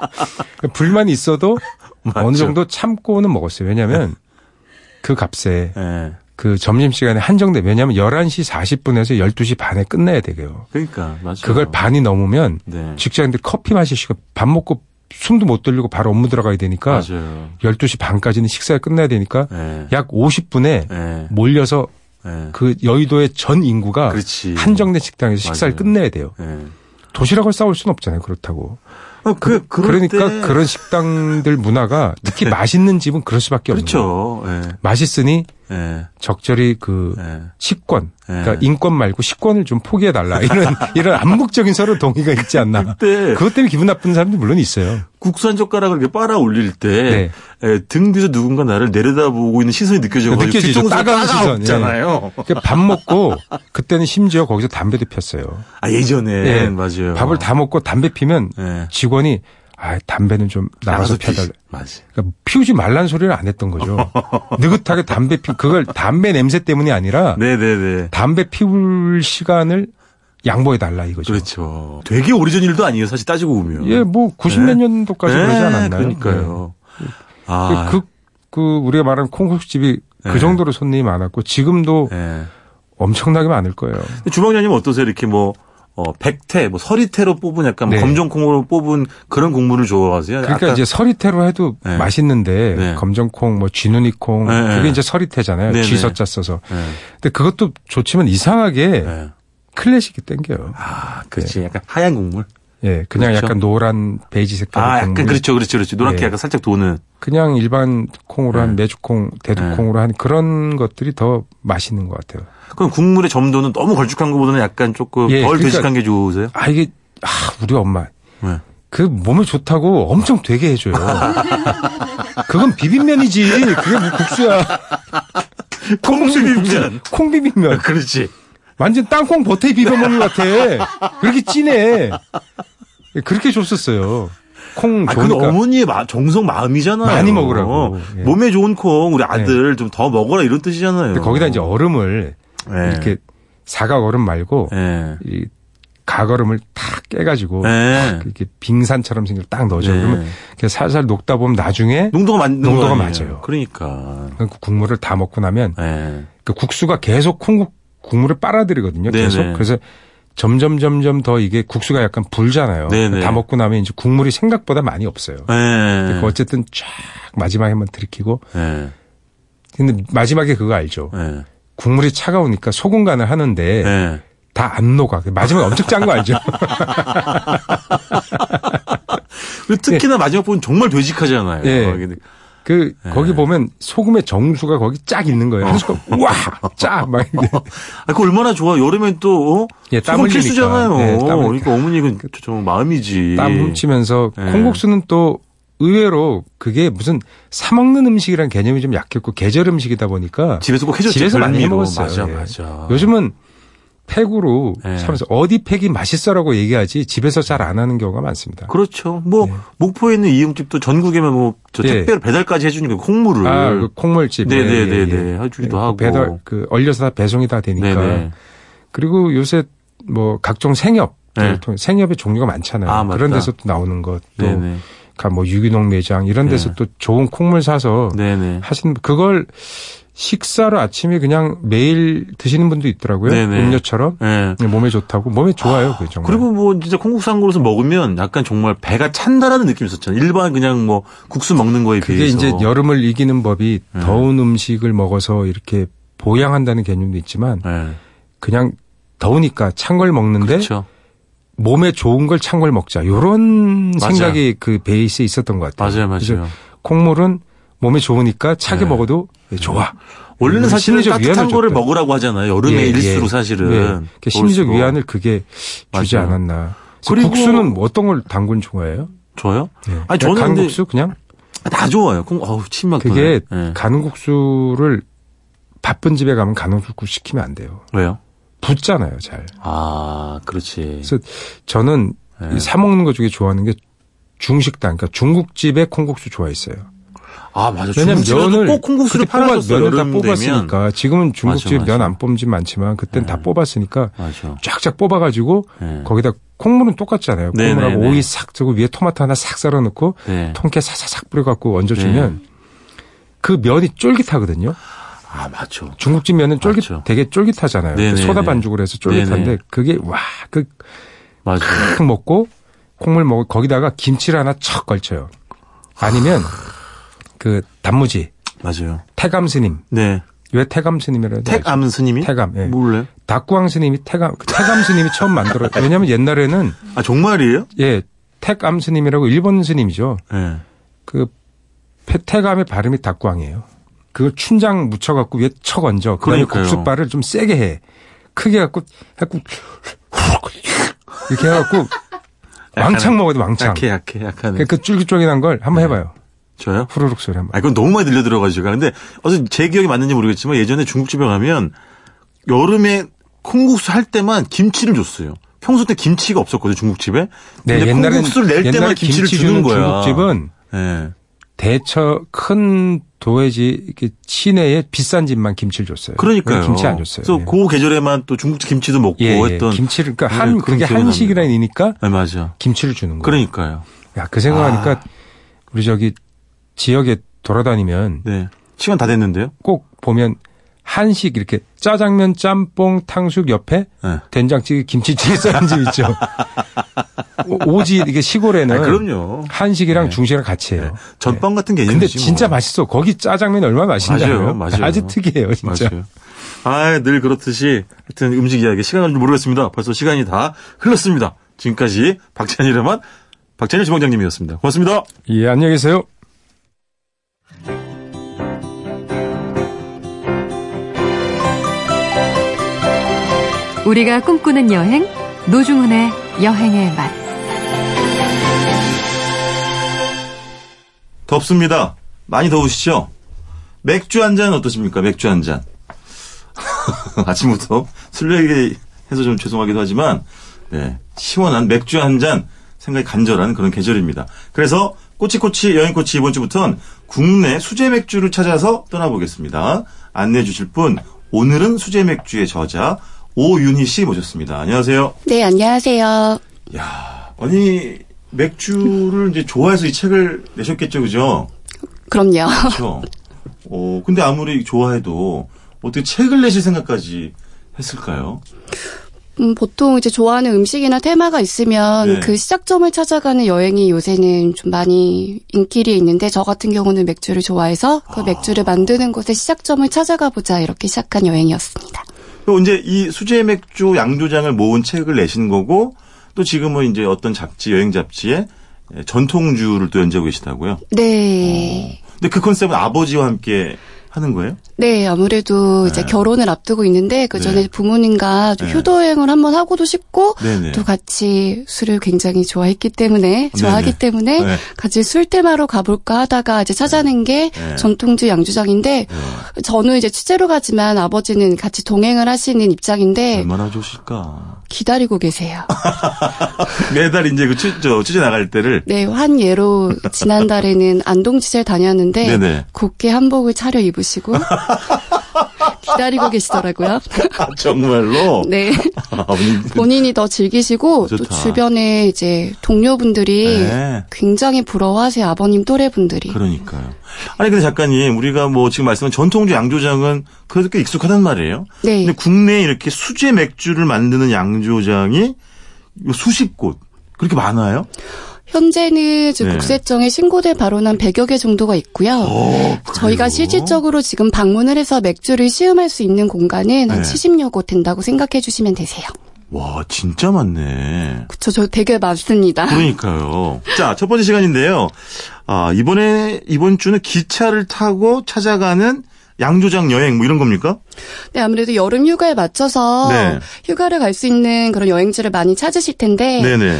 불만이 있어도 맞죠. 어느 정도 참고는 먹었어요 왜냐하면 그 값에 예. 그 점심시간에 한정돼 왜냐하면 11시 40분에서 12시 반에 끝내야 되고요 그러니까 맞죠. 그걸 반이 넘으면 네. 직장인들 커피 마시시고 밥 먹고 숨도 못 돌리고 바로 업무 들어가야 되니까 맞아요. 12시 반까지는 식사가 끝나야 되니까 예. 약 50분에 예. 몰려서 예. 그 여의도의 전 인구가 그렇지. 한정된 식당에서 식사를 맞아요. 끝내야 돼요. 예. 도시락을 싸올 수는 없잖아요. 그렇다고. 어, 그, 그럴 그러니까 때- 그런 식당들 문화가 특히 맛있는 집은 그럴 수밖에 없는 거예요. 그렇죠. 예. 맛있으니 예. 적절히 그 예. 식권, 그러니까 예. 인권 말고 식권을 좀 포기해 달라. 이런 이런 암묵적인 서로 동의가 있지 않나. 그때 그것 때문에 기분 나쁜 사람도 물론 있어요. 국산 젓가락을 이렇게 빨아 올릴 때, 네. 예, 등 뒤에서 누군가 나를 내려다보고 있는 시선이 느껴져가지고 느껴지죠. 따가운 시선, 따가웠잖아요. 그러니까 밥 먹고 그때는 심지어 거기서 담배도 폈어요. 아 예전에 예. 맞아요. 밥을 다 먹고 담배 피면 예. 직원이 아 담배는 좀 나가서 펴달라. 피- 맞아. 그러니까 피우지 말라는 소리를 안 했던 거죠. 느긋하게 담배 피 그걸 담배 냄새 때문이 아니라 네네네. 담배 피울 시간을 양보해 달라 이거죠. 그렇죠. 되게 오래전 일도 아니에요. 사실 따지고 보면. 예, 뭐 90몇 년도까지 네, 그러지 않았나요? 그러니까요. 네. 아, 그, 그 우리가 말하는 콩국수집이 네. 그 정도로 손님이 많았고 지금도 예. 엄청나게 많을 거예요. 주방장님 어떠세요? 이렇게 뭐 어, 백태, 뭐 서리태로 뽑은 약간 뭐 네. 검정콩으로 뽑은 그런 국물을 좋아하세요? 그러니까 이제 서리태로 해도 네. 맛있는데 네. 검정콩, 뭐 쥐누니콩 네, 그게 네. 이제 서리태잖아요. 네, 네. 쥐서자 써서. 예. 근데 그것도 좋지만 이상하게 예. 클래식이 땡겨요. 아, 그렇지. 약간 하얀 국물. 예, 그냥 그렇죠. 약간 노란 베이지 색깔의 아, 약간. 그렇죠, 그렇죠, 그렇죠. 노랗게 네. 약간 살짝 도는. 그냥 일반 콩으로 한 네. 메주콩, 대두콩으로 한 그런 것들이 더 맛있는 것 같아요. 그럼 국물의 점도는 너무 걸쭉한 것보다는 약간 조금 예, 덜 그러니까- 되직한 게 좋으세요? 아 이게 아 우리 엄마 네. 그 몸에 좋다고 엄청 되게 해줘요. 그건 비빔면이지. 그게 뭐 국수야. 콩비빔면. 콩비빔면. 그렇지. 완전 땅콩 버터에 비벼 먹는 것 같아. 그렇게 진해. 그렇게 줬었어요. 콩 아, 그건. 어머니의 마- 정성 마음이잖아요. 많이 먹으라고. 예. 몸에 좋은 콩, 우리 아들 좀더 먹어라 이런 뜻이잖아요. 거기다 이제 얼음을 예. 이렇게 사각 얼음 말고 예. 이 각얼음을 탁 깨가지고 예. 이렇게 빙산처럼 생겨 딱 넣어줘요. 네. 그러면 살살 녹다 보면 나중에 농도가 맞는 농도가? 맞아요. 그러니까. 그 국물을 다 먹고 나면 예. 그 국수가 계속 콩국 국물을 빨아들이거든요. 네네. 계속 그래서 점점 점점 더 이게 국수가 약간 불잖아요. 네네. 다 먹고 나면 이제 국물이 생각보다 많이 없어요. 예. 그 어쨌든 쫙 마지막에 한번 들이키고 예. 근데 마지막에 그거 알죠? 예. 국물이 차가우니까 소금 간을 하는데 예. 다안 녹아. 마지막에 엄청 짠 거 알죠? 특히나 마지막 부분 정말 되직하잖아요. 예. 그 네. 거기 보면 소금의 정수가 거기 쫙 있는 거예요. 한 숟갈 와쫙 막 아, 그 얼마나 좋아. 여름엔 또, 어? 예, 땀 소금. 필수잖아요. 네, 땀 그러니까 어머니 이건 좀 마음이지. 땀 훔치면서 예. 콩국수는 또 의외로 그게 무슨 사 먹는 음식이라는 개념이 좀 약했고 계절 음식이다 보니까 집에서 꼭 해줬지. 집에서 많이 해. 먹었어요. 맞아, 예. 맞아. 요즘은 팩으로 예. 살면서 어디 팩이 맛있어라고 얘기하지 집에서 잘 안 하는 경우가 많습니다. 그렇죠. 뭐, 네. 목포에 있는 이용집도 전국에만 뭐, 저 예. 택배로 배달까지 해주니까 콩물을. 아, 그 콩물집. 네네네네. 해주기도 그 하고. 배달, 그, 얼려서 다 배송이 다 되니까. 그리고 요새 뭐 각종 생협. 네. 생협의 종류가 많잖아요. 아. 그런 데서 또 나오는 것. 또, 네네. 그뭐 유기농 매장 이런 데서 네. 또 좋은 콩물 사서. 하시는, 그걸 식사로 아침에 그냥 매일 드시는 분도 있더라고요. 네네. 음료처럼. 예. 몸에 좋다고. 몸에 좋아요. 그 정말. 그리고 뭐 진짜 콩국수 한 그릇을 먹으면 약간 정말 배가 찬다라는 느낌이 있었잖아요. 일반 그냥 뭐 국수 먹는 거에 그게 비해서. 이제 여름을 이기는 법이 네. 더운 음식을 먹어서 이렇게 보양한다는 개념도 있지만 예. 그냥 더우니까 찬 걸 먹는데 그렇죠. 몸에 좋은 걸 찬 걸 먹자. 요런 맞아요. 생각이 그 베이스에 있었던 것 같아요. 맞아요, 맞아요. 콩물은 몸에 좋으니까 차게 네. 먹어도 좋아. 원래는 사실은 심리적 따뜻한 위안을 거를. 먹으라고 하잖아요. 여름에 예, 일수록 예. 사실은. 네. 그 심리적. 위안을 그게 주지 맞아요. 않았나. 그리고- 국수는 뭐 어떤 걸 담근 좋아해요? 저요? 네. 아니, 저는 간국수 그냥 다 좋아요. 콩, 어우, 침막 그게. 예. 가는 국수를 바쁜 집에 가면 가는 국수 시키면 안 돼요. 왜요? 붙잖아요, 잘. 아, 그렇지. 그래서 저는 예. 이사 먹는 것 중에 좋아하는 게 중식당, 그러니까 중국집의 콩국수 좋아했어요. 아, 맞아. 왜냐면 면을 꼭 뽑아- 팔아줬어요. 면을 다 여름 되면. 뽑았으니까 지금은 중국집. 면 안 뽑진 않지만 그땐 다 네. 뽑았으니까 맞아. 쫙쫙 뽑아가지고 예. 거기다 콩물은 똑같잖아요. 네, 콩물하고 네, 네. 오이 싹 저고 위에 토마토 하나 싹 썰어 넣고 네. 통깨 사사삭 뿌려갖고 얹어주면 네. 그 면이 쫄깃하거든요. 아, 맞죠. 중국집 면은 쫄깃, 맞죠. 되게 쫄깃하잖아요. 네, 그 네, 소다 네. 반죽을 해서 쫄깃한데 네, 네. 그게 와, 그 맞아. 탁 먹고 콩물 먹고 거기다가 김치를 하나 척 걸쳐요. 아니면 그 단무지 맞아요. 태감 스님 네. 왜 태감 스님이라고? 택암 스님이? 태감, 예. 몰라요. 닭구왕 스님이 태감 그 태감 스님이 처음 만들어 왜냐하면 옛날에는 아, 정말이에요? 예 태감 스님이라고 일본 스님이죠. 예. 그 페- 태감의 발음이 닭구왕이에요. 그걸 춘장 묻혀갖고 위에 척 얹어. 그다음에. 국수발을 좀 세게 해. 크게 해갖고 해갖고 이렇게 해갖고 왕창 먹어야 돼 왕창. 약해, 약해, 약하네. 그 쫄깃쫄깃한 걸 한번 해봐요. 저요? 후루룩 소리 한 번. 아, 그건 너무 많이 들려들어가지고. 제가. 근데, 어제 제 기억이 맞는지 모르겠지만, 예전에 중국집에 가면, 여름에 콩국수 할 때만 김치를 줬어요. 평소 때 김치가 없었거든요, 중국집에. 네, 근데 콩국수를 낼 때만 김치를 김치 주는 거야. 중국집은 예. 대처 큰 도해지 이렇게 시내에 비싼 집만 김치를 줬어요. 그러니까요. 김치 안 줬어요. 그래서 예. 그 계절에만 또 중국집 김치도 먹고 예, 예. 했던. 김치를 그러니까 네, 한 그게 한식이라니까 네, 맞아. 김치를 주는 거예요. 그러니까요. 야, 그 생각하니까 아. 우리 저기 지역에 돌아다니면 네. 시간 다 됐는데요. 꼭 보면 한식 이렇게 짜장면, 짬뽕, 탕수육 옆에 네. 된장찌개, 김치찌개 싸는 집 있죠. 오- 오지 이게 시골에는 아, 그럼요. 한식이랑 네. 중식이랑 같이 해요. 전빵 같은 근데 개념이지. 진짜 뭐. 맛있어. 거기 짜장면이 얼마나 맛있냐. 맞아요, 맞아요. 아주 특이해요, 진짜. 맞아요. 아, 늘 그렇듯이 하여튼 음식 이야기 시간 가는 줄 모르겠습니다. 벌써 시간이 다 흘렀습니다. 지금까지 박찬일의 맛 박찬일 주방장님이었습니다. 고맙습니다. 예, 안녕히 계세요. 우리가 꿈꾸는 여행 노중훈의 여행의 맛. 덥습니다. 많이 더우시죠? 맥주 한 잔 어떠십니까? 맥주 한 잔. 아침부터 술 얘기 해서 좀 죄송하기도 하지만, 네, 시원한 맥주 한 잔 생각이 간절한 그런 계절입니다. 그래서 꼬치꼬치 여행꼬치 이번 주부터는 국내 수제 맥주를 찾아서 떠나보겠습니다. 안내해 주실 분, 오늘은 수제 맥주의 저자 오윤희 씨 모셨습니다. 안녕하세요. 네, 안녕하세요. 야, 아니 맥주를 이제 좋아해서 이 책을 내셨겠죠, 그죠? 그럼요. 그렇죠. 어, 근데 아무리 좋아해도 어떻게 책을 내실 생각까지 했을까요? 음, 보통 이제 좋아하는 음식이나 테마가 있으면 네. 그 시작점을 찾아가는 여행이 요새는 좀 많이 인기리 있는데 저 같은 경우는 맥주를 좋아해서 그 맥주를 만드는 곳의 시작점을 찾아가 보자 이렇게 시작한 여행이었습니다. 그리고 이제 이 수제 맥주 양조장을 모은 책을 내신 거고 또 지금은 이제 어떤 잡지 여행 잡지에 전통주를 또 연재하고 계시다고요. 네. 근데 그 컨셉은 아버지와 함께 하는 거예요? 네, 아무래도 이제 네. 결혼을 앞두고 있는데 그 전에 네. 부모님과 좀 네. 효도 여행을 한번 하고도 싶고 네네. 또 같이 술을 굉장히 좋아했기 때문에 좋아하기 네네. 때문에 네. 같이 술 테마로 가볼까 하다가 이제 찾아낸 게 네. 전통주 양주장인데 저는 이제 취재로 가지만 아버지는 같이 동행을 하시는 입장인데 얼마나 좋으실까. 기다리고 계세요. 매달 이제 그 취, 저, 취재 나갈 때를 네, 한 예로 지난달에는 안동 취재를 다녔는데 네네. 곱게 한복을 차려 입으시고 기다리고 계시더라고요. 아, 정말로 네. 아버님 본인이 더 즐기시고 또 좋다. 주변에 이제 동료분들이 네. 굉장히 부러워하세요. 아버님 또래분들이. 그러니까요. 아니 근데 작가님 우리가 뭐 지금 말씀한 전통주 양조장은 그래도 꽤 익숙하단 말이에요. 네. 근데 국내에 이렇게 수제 맥주를 만드는 양조장이 수십 곳 그렇게 많아요? 현재는 네. 국세청에 신고될 바로는 한 100여 개 정도가 있고요. 어, 저희가? 실질적으로 지금 방문을 해서 맥주를 시음할 수 있는 공간은 한 네. 70여 곳 된다고 생각해 주시면 되세요. 와 진짜 많네. 그쵸, 저 되게 많습니다. 그러니까요. 자, 첫 번째 시간인데요. 아, 이번에, 이번 주는 기차를 타고 찾아가는 양조장 여행 뭐 이런 겁니까? 네, 아무래도 여름 휴가에 맞춰서 네. 휴가를 갈 수 있는 그런 여행지를 많이 찾으실 텐데 네네.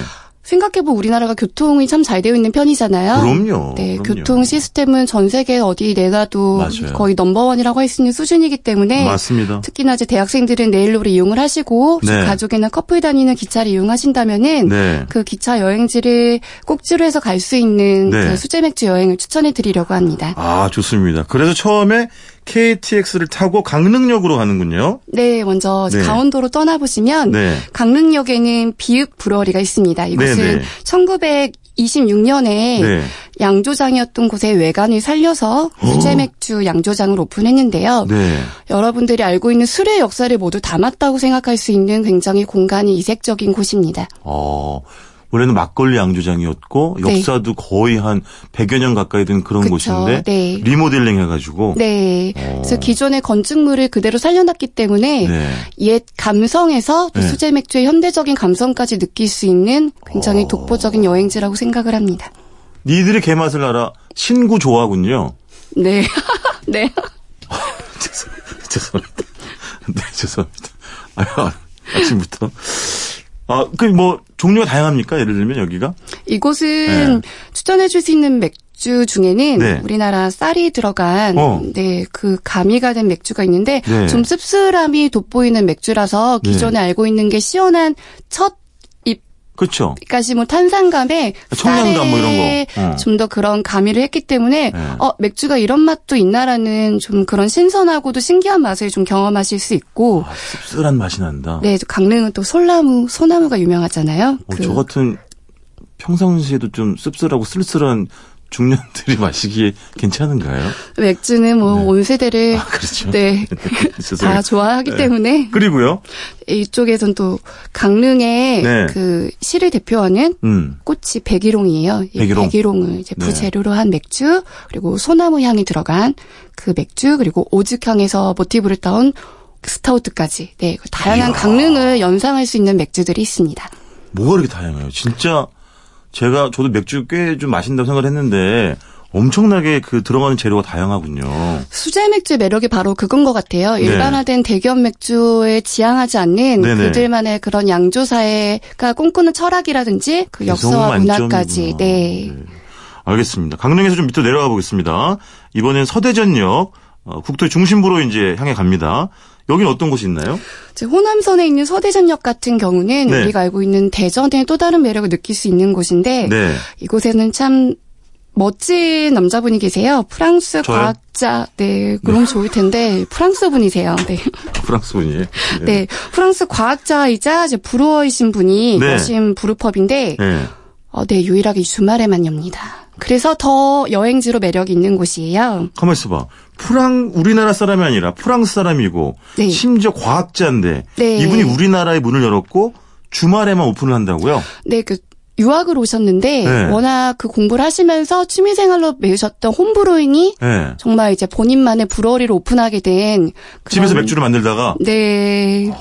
생각해보면 우리나라가 교통이 참 잘 되어 있는 편이잖아요. 그럼요. 네, 그럼요. 교통 시스템은 전 세계 어디 내가도 맞아요. 거의 넘버원이라고 할 수 있는 수준이기 때문에 맞습니다. 특히나 이제 대학생들은 내일로를 이용을 하시고 네. 가족이나 커플 다니는 기차를 이용하신다면은 네. 그 기차 여행지를 꼭지로 해서 갈 수 있는 네. 그 수제 맥주 여행을 추천해 드리려고 합니다. 아, 좋습니다. 그래서 처음에 KTX를 타고 강릉역으로 가는군요. 네, 먼저 네. 강원도로 떠나보시면 네. 강릉역에는 비읍 브러리가 있습니다. 이곳은 네네. 1926년에 네. 양조장이었던 곳의 외관을 살려서 수제 맥주 양조장을 오픈했는데요. 네. 여러분들이 알고 있는 술의 역사를 모두 담았다고 생각할 수 있는 굉장히 공간이 이색적인 곳입니다. 어, 원래는 막걸리 양조장이었고, 네. 역사도 거의 한 100여 년 가까이 된 그런 그쵸. 곳인데, 네. 리모델링 해가지고. 네. 어. 그래서 기존의 건축물을 그대로 살려놨기 때문에 네. 옛 감성에서 또 네. 수제 맥주의 현대적인 감성까지 느낄 수 있는 굉장히 어. 독보적인 여행지라고 생각을 합니다. 니들의 개맛을 알아. 친구 좋아하군요. 네. 네. 죄송, 죄송합니다. 네, 죄송합니다. 아, 아침부터. 아, 그 뭐 종류가 다양합니까? 예를 들면 여기가? 이곳은 추천해 줄 수 있는 맥주 중에는 네. 우리나라 쌀이 들어간 어. 네, 그 가미가 된 맥주가 있는데 네. 좀 씁쓸함이 돋보이는 맥주라서 네. 기존에 알고 있는 게 시원한 첫입 그렇죠. 까지 뭐 탄산감에 청량감 뭐 이런 거. 어. 좀더 그런 가미를 했기 때문에 네. 어 맥주가 이런 맛도 있나라는 좀 그런 신선하고도 신기한 맛을 좀 경험하실 수 있고 아, 씁쓸한 맛이 난다. 네 강릉은 또 솔나무 소나무가 유명하잖아요. 어, 저 같은 평상시에도 좀 씁쓸하고 쓸쓸한 중년들이 마시기에 괜찮은가요? 맥주는 뭐온 세대를 아, 그렇죠. 네. 죄송해요. 다 좋아하기 네. 때문에 그리고요. 이쪽에선 또 강릉의 네. 그 시를 대표하는 음. 꽃이 백일홍이에요. 이 백일홍. 백일홍을 이제 네. 부재료로 한 맥주, 그리고 소나무 향이 들어간 그 맥주, 그리고 오죽향에서 모티브를 따온 스타우트까지, 네, 그 다양한 이야. 강릉을 연상할 수 있는 맥주들이 있습니다. 뭐가 이렇게 다양해요? 진짜 제가 저도 맥주 꽤 좀 마신다고 생각을 했는데 엄청나게 그 들어가는 재료가 다양하군요. 수제 맥주의 매력이 바로 그건 것 같아요. 일반화된 대기업 맥주에 지향하지 않는 네. 네네. 그들만의 그런 양조사회가 꿈꾸는 철학이라든지 그 역사와 문화까지, 만점이구나. 네. 알겠습니다. 강릉에서 좀 밑으로 내려가 보겠습니다. 이번엔 서대전역 어, 국토의 중심부로 이제 향해 갑니다. 여기는 어떤 곳이 있나요? 호남선에 있는 서대전역 같은 경우는 네. 우리가 알고 있는 대전의 또 다른 매력을 느낄 수 있는 곳인데 네. 이곳에는 참 멋진 남자분이 계세요. 프랑스 저요? 과학자. 네, 그럼 좋을 텐데 프랑스 분이세요. 네. 프랑스 분이에요. 네, 프랑스 과학자이자 이제 불어이신 분이 네. 여신 부르펍인데 네. 어, 네, 유일하게 주말에만 엽니다. 그래서 더 여행지로 매력이 있는 곳이에요. 가만 있어봐. 프랑 우리나라 사람이 아니라 프랑스 사람이고 네. 심지어 과학자인데 네. 이분이 우리나라의 문을 열었고 주말에만 오픈을 한다고요? 네, 그 유학을 오셨는데 네. 워낙 그 공부를 하시면서 취미생활로 메우셨던 홈브로잉이 네. 정말 이제 본인만의 브러리를 오픈하게 된 그런- 집에서 맥주를 만들다가 네.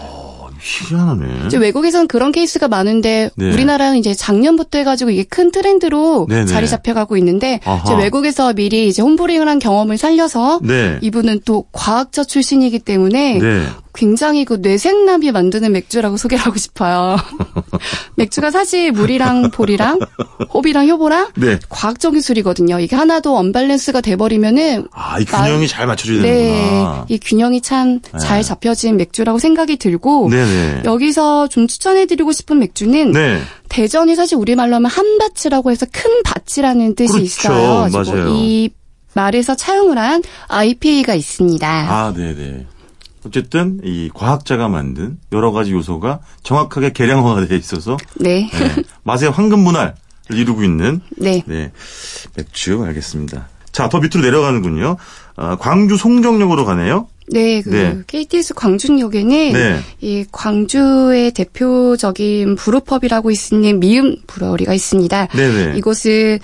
희한하네. 이제 외국에서는 그런 케이스가 많은데 네. 우리나라는 이제 작년부터 해가지고 이게 큰 트렌드로 네네. 자리 잡혀가고 있는데 아하. 이제 외국에서 미리 이제 homebrewing을 한 경험을 살려서 네. 이분은 또 과학자 출신이기 때문에 네. 굉장히 그 뇌섹남이 만드는 맥주라고 소개를 하고 싶어요. 맥주가 사실 물이랑 보리랑 홉이랑 효모랑 네. 과학적인 술이거든요. 이게 하나도 언밸런스가 돼버리면은 아, 이 균형이 잘 맞춰져야 네, 되는구나. 이 균형이 참 잘 잡혀진 맥주라고 생각이 들고 네네. 여기서 좀 추천해드리고 싶은 맥주는 네. 대전이 사실 우리말로 하면 한밭이라고 해서 큰 밭이라는 뜻이 그렇죠. 있어요. 맞아요. 이 말에서 차용을 한 IPA가 있습니다. 아, 네네. 어쨌든 이 과학자가 만든 여러 가지 요소가 정확하게 계량화가 되어 있어서 네. 네, 맛의 황금 문화를 이루고 있는 네. 네, 맥주 알겠습니다. 자, 더 밑으로 내려가는군요. 아, 광주 송정역으로 가네요. 네, 그 네. KTX 광준역에는 네. 이 광주의 대표적인 브루펍이라고 있는 미음 브러리가 있습니다. 네네. 이곳은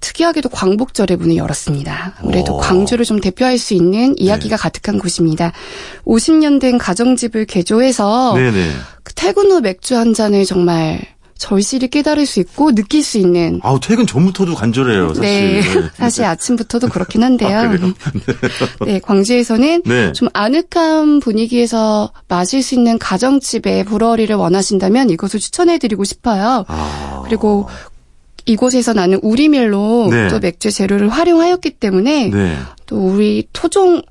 특이하게도 광복절에 문을 열었습니다. 아무래도 오. 광주를 좀 대표할 수 있는 이야기가 네. 가득한 곳입니다. 50년 된 가정집을 개조해서 네네. 그 퇴근 후 맥주 한 잔을 정말 절실히 깨달을 수 있고 느낄 수 있는 아우, 퇴근 전부터도 간절해요, 사실. 네, 사실 아침부터도 그렇긴 한데요. 아? 네, 광주에서는 네. 좀 아늑한 분위기에서 마실 수 있는 가정집의 브러리를 원하신다면 이곳을 추천해드리고 싶어요. 아. 그리고 이곳에서 나는 우리밀로 네. 또 맥주 재료를 활용하였기 때문에 네. 또 우리 토종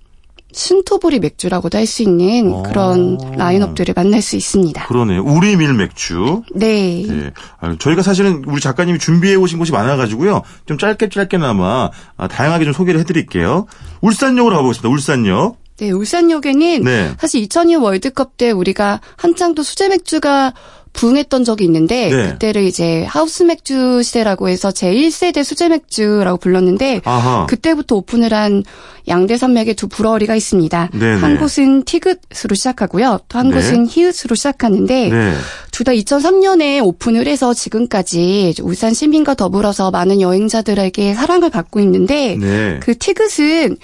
신토부리 맥주라고도 할 수 있는 어. 그런 라인업들을 만날 수 있습니다. 그러네요. 우리 밀 맥주. 네. 네. 아유, 저희가 사실은 우리 작가님이 준비해 오신 곳이 많아가지고요. 좀 짧게 짧게나마 아, 다양하게 좀 소개를 해드릴게요. 울산역으로 가보겠습니다. 울산역. 네, 울산역에는 네. 사실 2002 월드컵 때 우리가 한창 또 수제 맥주가 부흥했던 적이 있는데 네. 그때를 이제 하우스 맥주 시대라고 해서 제 1세대 수제 맥주라고 불렀는데 아하. 그때부터 오픈을 한 양대 산맥의 두 브러리가 있습니다. 네네. 한 곳은 티귿으로 시작하고요. 또한 네. 곳은 히읗으로 시작하는데 네. 둘다 2003년에 오픈을 해서 지금까지 울산 시민과 더불어서 많은 여행자들에게 사랑을 받고 있는데 네. 그 티귿은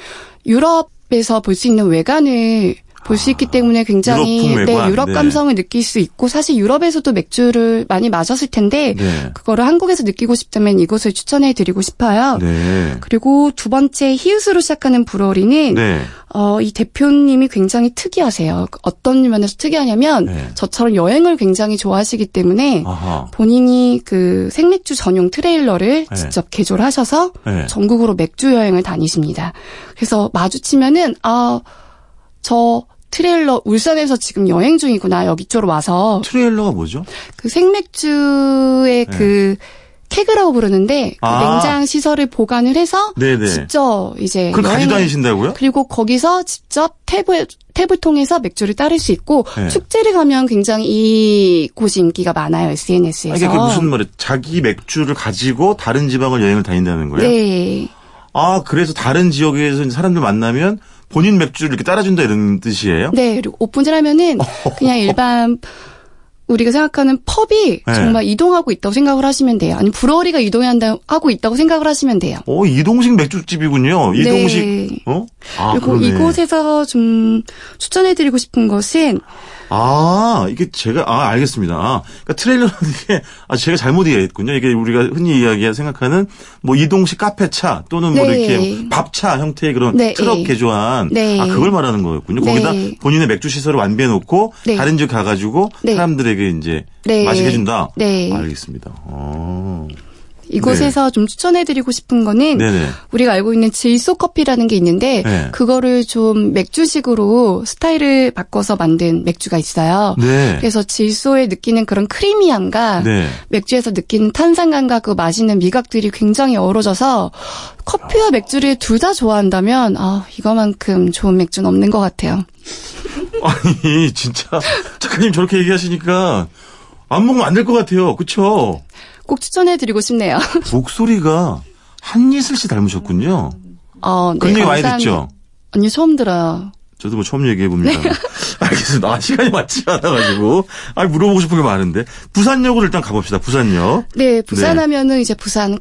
유럽 에서 볼 수 있는 외관을 볼 수 있기 때문에 굉장히 외관. 네, 유럽 네. 감성을 느낄 수 있고 사실 유럽에서도 맥주를 많이 마셨을 텐데 네. 그거를 한국에서 느끼고 싶다면 이곳을 추천해 드리고 싶어요. 네. 그리고 두 번째 히읗으로 시작하는 브러리는 네. 어, 이 대표님이 굉장히 특이하세요. 어떤 면에서 특이하냐면 네. 저처럼 여행을 굉장히 좋아하시기 때문에 아하. 본인이 그 생맥주 전용 트레일러를 네. 직접 개조를 하셔서 네. 전국으로 맥주 여행을 다니십니다. 그래서 마주치면은 아, 저 트레일러 울산에서 지금 여행 중이구나 여기 쪽으로 와서 트레일러가 뭐죠? 그 생맥주의 그 케그라고 부르는데 그 네. 아. 냉장 시설을 보관을 해서 네네. 직접 이제 그걸 가지고 여행을- 다니신다고요? 그리고 거기서 직접 탭을 탭을 통해서 맥주를 따를 수 있고 네. 축제를 가면 굉장히 이 곳이 인기가 많아요 SNS에서. 아니, 그게 무슨 말이에요? 자기 맥주를 가지고 다른 지방을 여행을 다닌다는 거예요? 네. 아, 그래서 다른 지역에서 사람들 만나면 본인 맥주를 이렇게 따라준다 이런 뜻이에요? 네, 그리고 오픈을 하면은 그냥 일반 우리가 생각하는 펍이 네. 정말 이동하고 있다고 생각을 하시면 돼요. 아니 브러리가 이동한다 하고 있다고 생각을 하시면 돼요. 어, 이동식 맥주집이군요. 이동식, 네. 어? 아, 그리고 그러네. 이곳에서 좀 추천해드리고 싶은 것은 아, 이게 제가, 아, 알겠습니다. 아, 그러니까 트레일러라는 게, 아, 제가 잘못 이해했군요. 이게 우리가 흔히 이야기 생각하는 뭐 이동식 카페차 또는 뭐 네. 이렇게 밥차 형태의 그런 네, 트럭 네. 개조한, 네. 아, 그걸 말하는 거였군요. 네. 거기다 본인의 맥주 시설을 완비해 놓고 네. 다른 지역 가가지고 네. 사람들 에게 이제 네. 마시게 해준다. 네. 알겠습니다. 어. 이곳에서 좀 추천해드리고 싶은 거는 네네. 우리가 알고 있는 질소 커피라는 게 있는데 네. 그거를 좀 맥주식으로 스타일을 바꿔서 만든 맥주가 있어요. 네. 그래서 질소에 느끼는 그런 크리미함과 네. 맥주에서 느끼는 탄산감과 그 맛있는 미각들이 굉장히 어우러져서 커피와 맥주를 둘 다 좋아한다면 아 이거만큼 좋은 맥주는 없는 것 같아요. 아니, 진짜, 작가님 저렇게 얘기하시니까 안 먹으면 안 될 것 같아요. 그쵸? 꼭 추천해드리고 싶네요. 목소리가 한예슬 씨 닮으셨군요. 어, 네, 그런 얘기 많이 감사합니다. 듣죠? 아니 처음 들어요. 저도 뭐 처음 얘기해 봅니다. 네. 알겠습니다. 아, 시간이 맞지 않아가지고. 아, 물어보고 싶은 게 많은데. 부산역으로 일단 가봅시다. 부산역. 네, 부산하면은 이제 부산에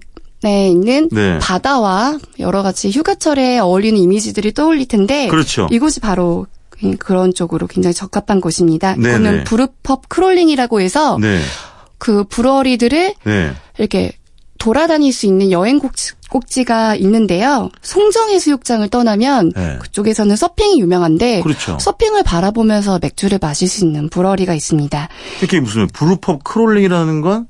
있는 네. 바다와 여러 가지 휴가철에 어울리는 이미지들이 떠올릴 텐데 그렇죠. 이곳이 바로 그런 쪽으로 굉장히 적합한 곳입니다. 네네. 이거는 brewpub crawling이라고 해서 네. 그 brewery들을 네. 이렇게 돌아다닐 수 있는 여행 꼭지, 꼭지 가 있는데요. 송정해수욕장을 떠나면 네. 그쪽에서는 서핑이 유명한데 그렇죠. 서핑을 바라보면서 맥주를 마실 수 있는 brewery가 있습니다. 특히 무슨 brewpub crawling이라는 건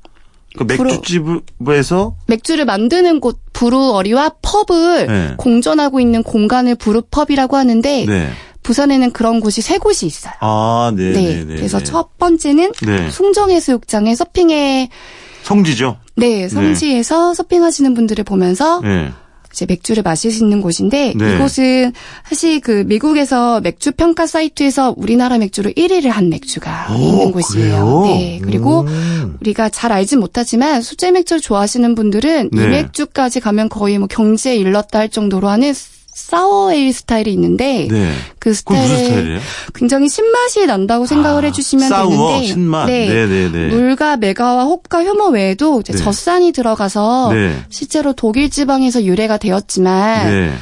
그 맥주집에서 맥주를 만드는 곳 brewery와 pub을 네. 공존하고 있는 공간을 brewpub이라고 하는데 네. 부산에는 그런 곳이 세 곳이 있어요. 아, 네. 네, 네, 네. 그래서 네. 첫 번째는 네. 송정해수욕장에 서핑에 성지죠. 네 성지에서 서핑하시는 분들을 보면서 네. 이제 맥주를 마실 수 있는 곳인데 네. 이곳은 사실 그 미국에서 맥주 평가 사이트에서 우리나라 맥주로 1위를 한 맥주가 있는 곳이에요. 어, 그래요? 네. 그리고 음. 우리가 잘 알진 못하지만 수제 맥주를 좋아하시는 분들은 이 네. 맥주까지 가면 거의 뭐 경지에 이르렀다 할 정도로 하는 사워에일 스타일이 있는데 네. 그 스타일이에요? 굉장히 신맛이 난다고 생각을 아, 해주시면 사우어, 되는데 신맛. 네. 네네네. 물과 메가와 홉과 효모 외에도 이제 네. 젖산이 들어가서 네. 실제로 독일 지방에서 유래가 되었지만 네.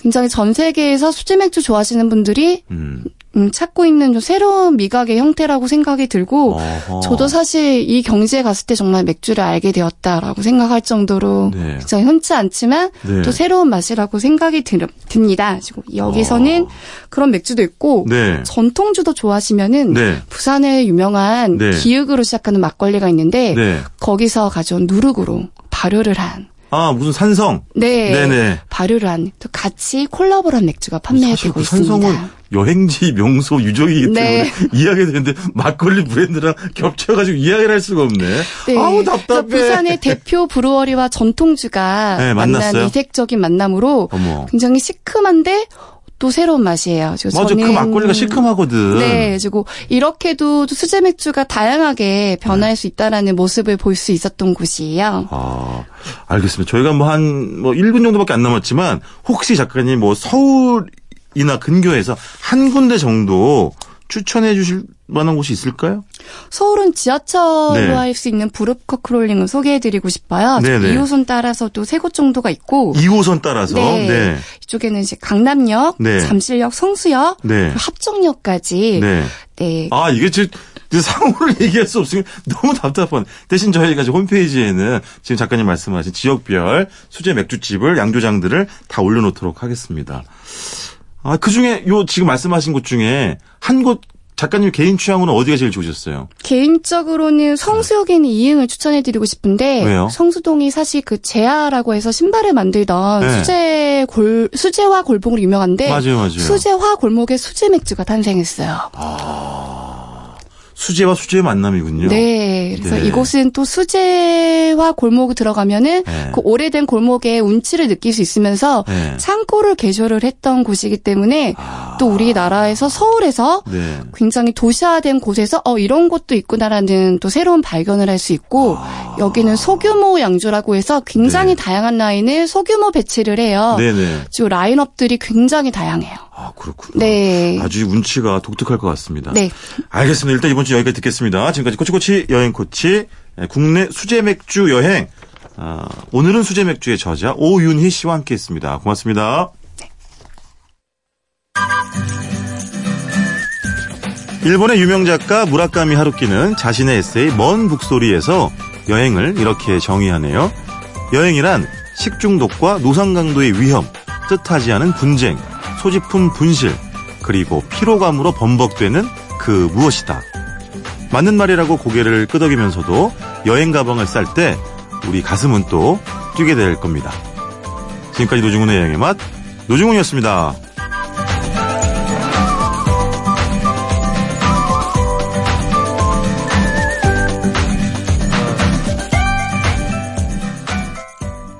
굉장히 전 세계에서 수제 맥주 좋아하시는 분들이 음. 음, 찾고 있는 좀 새로운 미각의 형태라고 생각이 들고 어허. 저도 사실 이 경지에 갔을 때 정말 맥주를 알게 되었다라고 생각할 정도로 네. 굉장히 흔치 않지만 네. 또 새로운 맛이라고 생각이 들, 듭니다. 그리고 여기서는 그런 맥주도 있고 어. 네. 전통주도 좋아하시면은 네. 부산에 유명한 네. 기읒으로 시작하는 막걸리가 있는데 네. 거기서 가져온 누룩으로 발효를 한 아, 무슨 산성. 네. 네네. 발효를 한 또 같이 콜라보를 한 맥주가 판매되고 그 있습니다. 산성은 여행지 명소 유적이기 때문에 네. 이야기가 되는데 막걸리 브랜드랑 겹쳐가지고 이야기를 할 수가 없네. 네. 아우 답답해. 부산의 대표 브루어리와 전통주가 네, 만난? 이색적인 만남으로 어머. 굉장히 시큼한데 또 새로운 맛이에요. 맞아, 그 막걸리가 시큼하거든. 네, 그리고 이렇게도 또 수제 맥주가 다양하게 변할 수 있다라는 모습을 볼 수 있었던 곳이에요. 아, 알겠습니다. 저희가 뭐 한, 뭐 1분 정도밖에 안 남았지만, 혹시 작가님 뭐 서울이나 근교에서 한 군데 정도 추천해 주실 만한 곳이 있을까요? 서울은 지하철로 네. 할수 있는 brewpub crawling을 소개해드리고 싶어요. 네네. 2호선 따라서도 세곳 정도가 있고 2호선 따라서. 네. 네. 이쪽에는 이제 강남역, 네. 잠실역, 성수역, 네. 합정역까지 네. 네. 아, 이게 지 상호를 얘기할 수 없으면 너무 답답한. 대신 저희가 지금 홈페이지에는 지금 작가님 말씀하신 지역별 수제 맥주집을, 양조장들을 다 올려놓도록 하겠습니다. 아, 그 중에 요 지금 말씀하신 곳 중에 한 곳 작가님 개인 취향으로는 어디가 제일 좋으셨어요? 개인적으로는 성수역에 있는 이응을 추천해드리고 싶은데 왜요? 성수동이 사실 그 제아라고 해서 신발을 만들던 네. 수제 골 수제화 골목으로 유명한데 맞아요, 맞아요. 수제화 골목에 수제 맥주가 탄생했어요. 수제와 수제의 만남이군요. 네, 그래서 네. 이곳은 또 수제화 골목 들어가면은 네. 그 오래된 골목의 운치를 느낄 수 있으면서 네. 창고를 개조를 했던 곳이기 때문에 또 우리나라에서 서울에서 네. 굉장히 도시화된 곳에서 어 이런 곳도 있구나라는 또 새로운 발견을 할 수 있고 여기는 소규모 양조라고 해서 굉장히 네. 다양한 라인을 소규모 배치를 해요. 네네. 지금 라인업들이 굉장히 다양해요. 아, 그렇군요. 네. 아주 운치가 독특할 것 같습니다. 네. 알겠습니다. 일단 이번 주 여기까지 듣겠습니다. 지금까지 코치코치 여행 코치 예, 국내 수제 맥주 여행. 아, 오늘은 수제 맥주의 저자 오윤희 씨와 함께 했습니다. 고맙습니다. 일본의 유명 작가 무라카미 하루키는 자신의 에세이 먼 북소리에서 여행을 이렇게 정의하네요. 여행이란 식중독과 노상강도의 위험, 뜻하지 않은 분쟁, 소지품 분실, 그리고 피로감으로 범벅되는 그 무엇이다. 맞는 말이라고 고개를 끄덕이면서도 여행 가방을 쌀 때 우리 가슴은 또 뛰게 될 겁니다. 지금까지 노중훈의 여행의 맛, 노중훈이었습니다.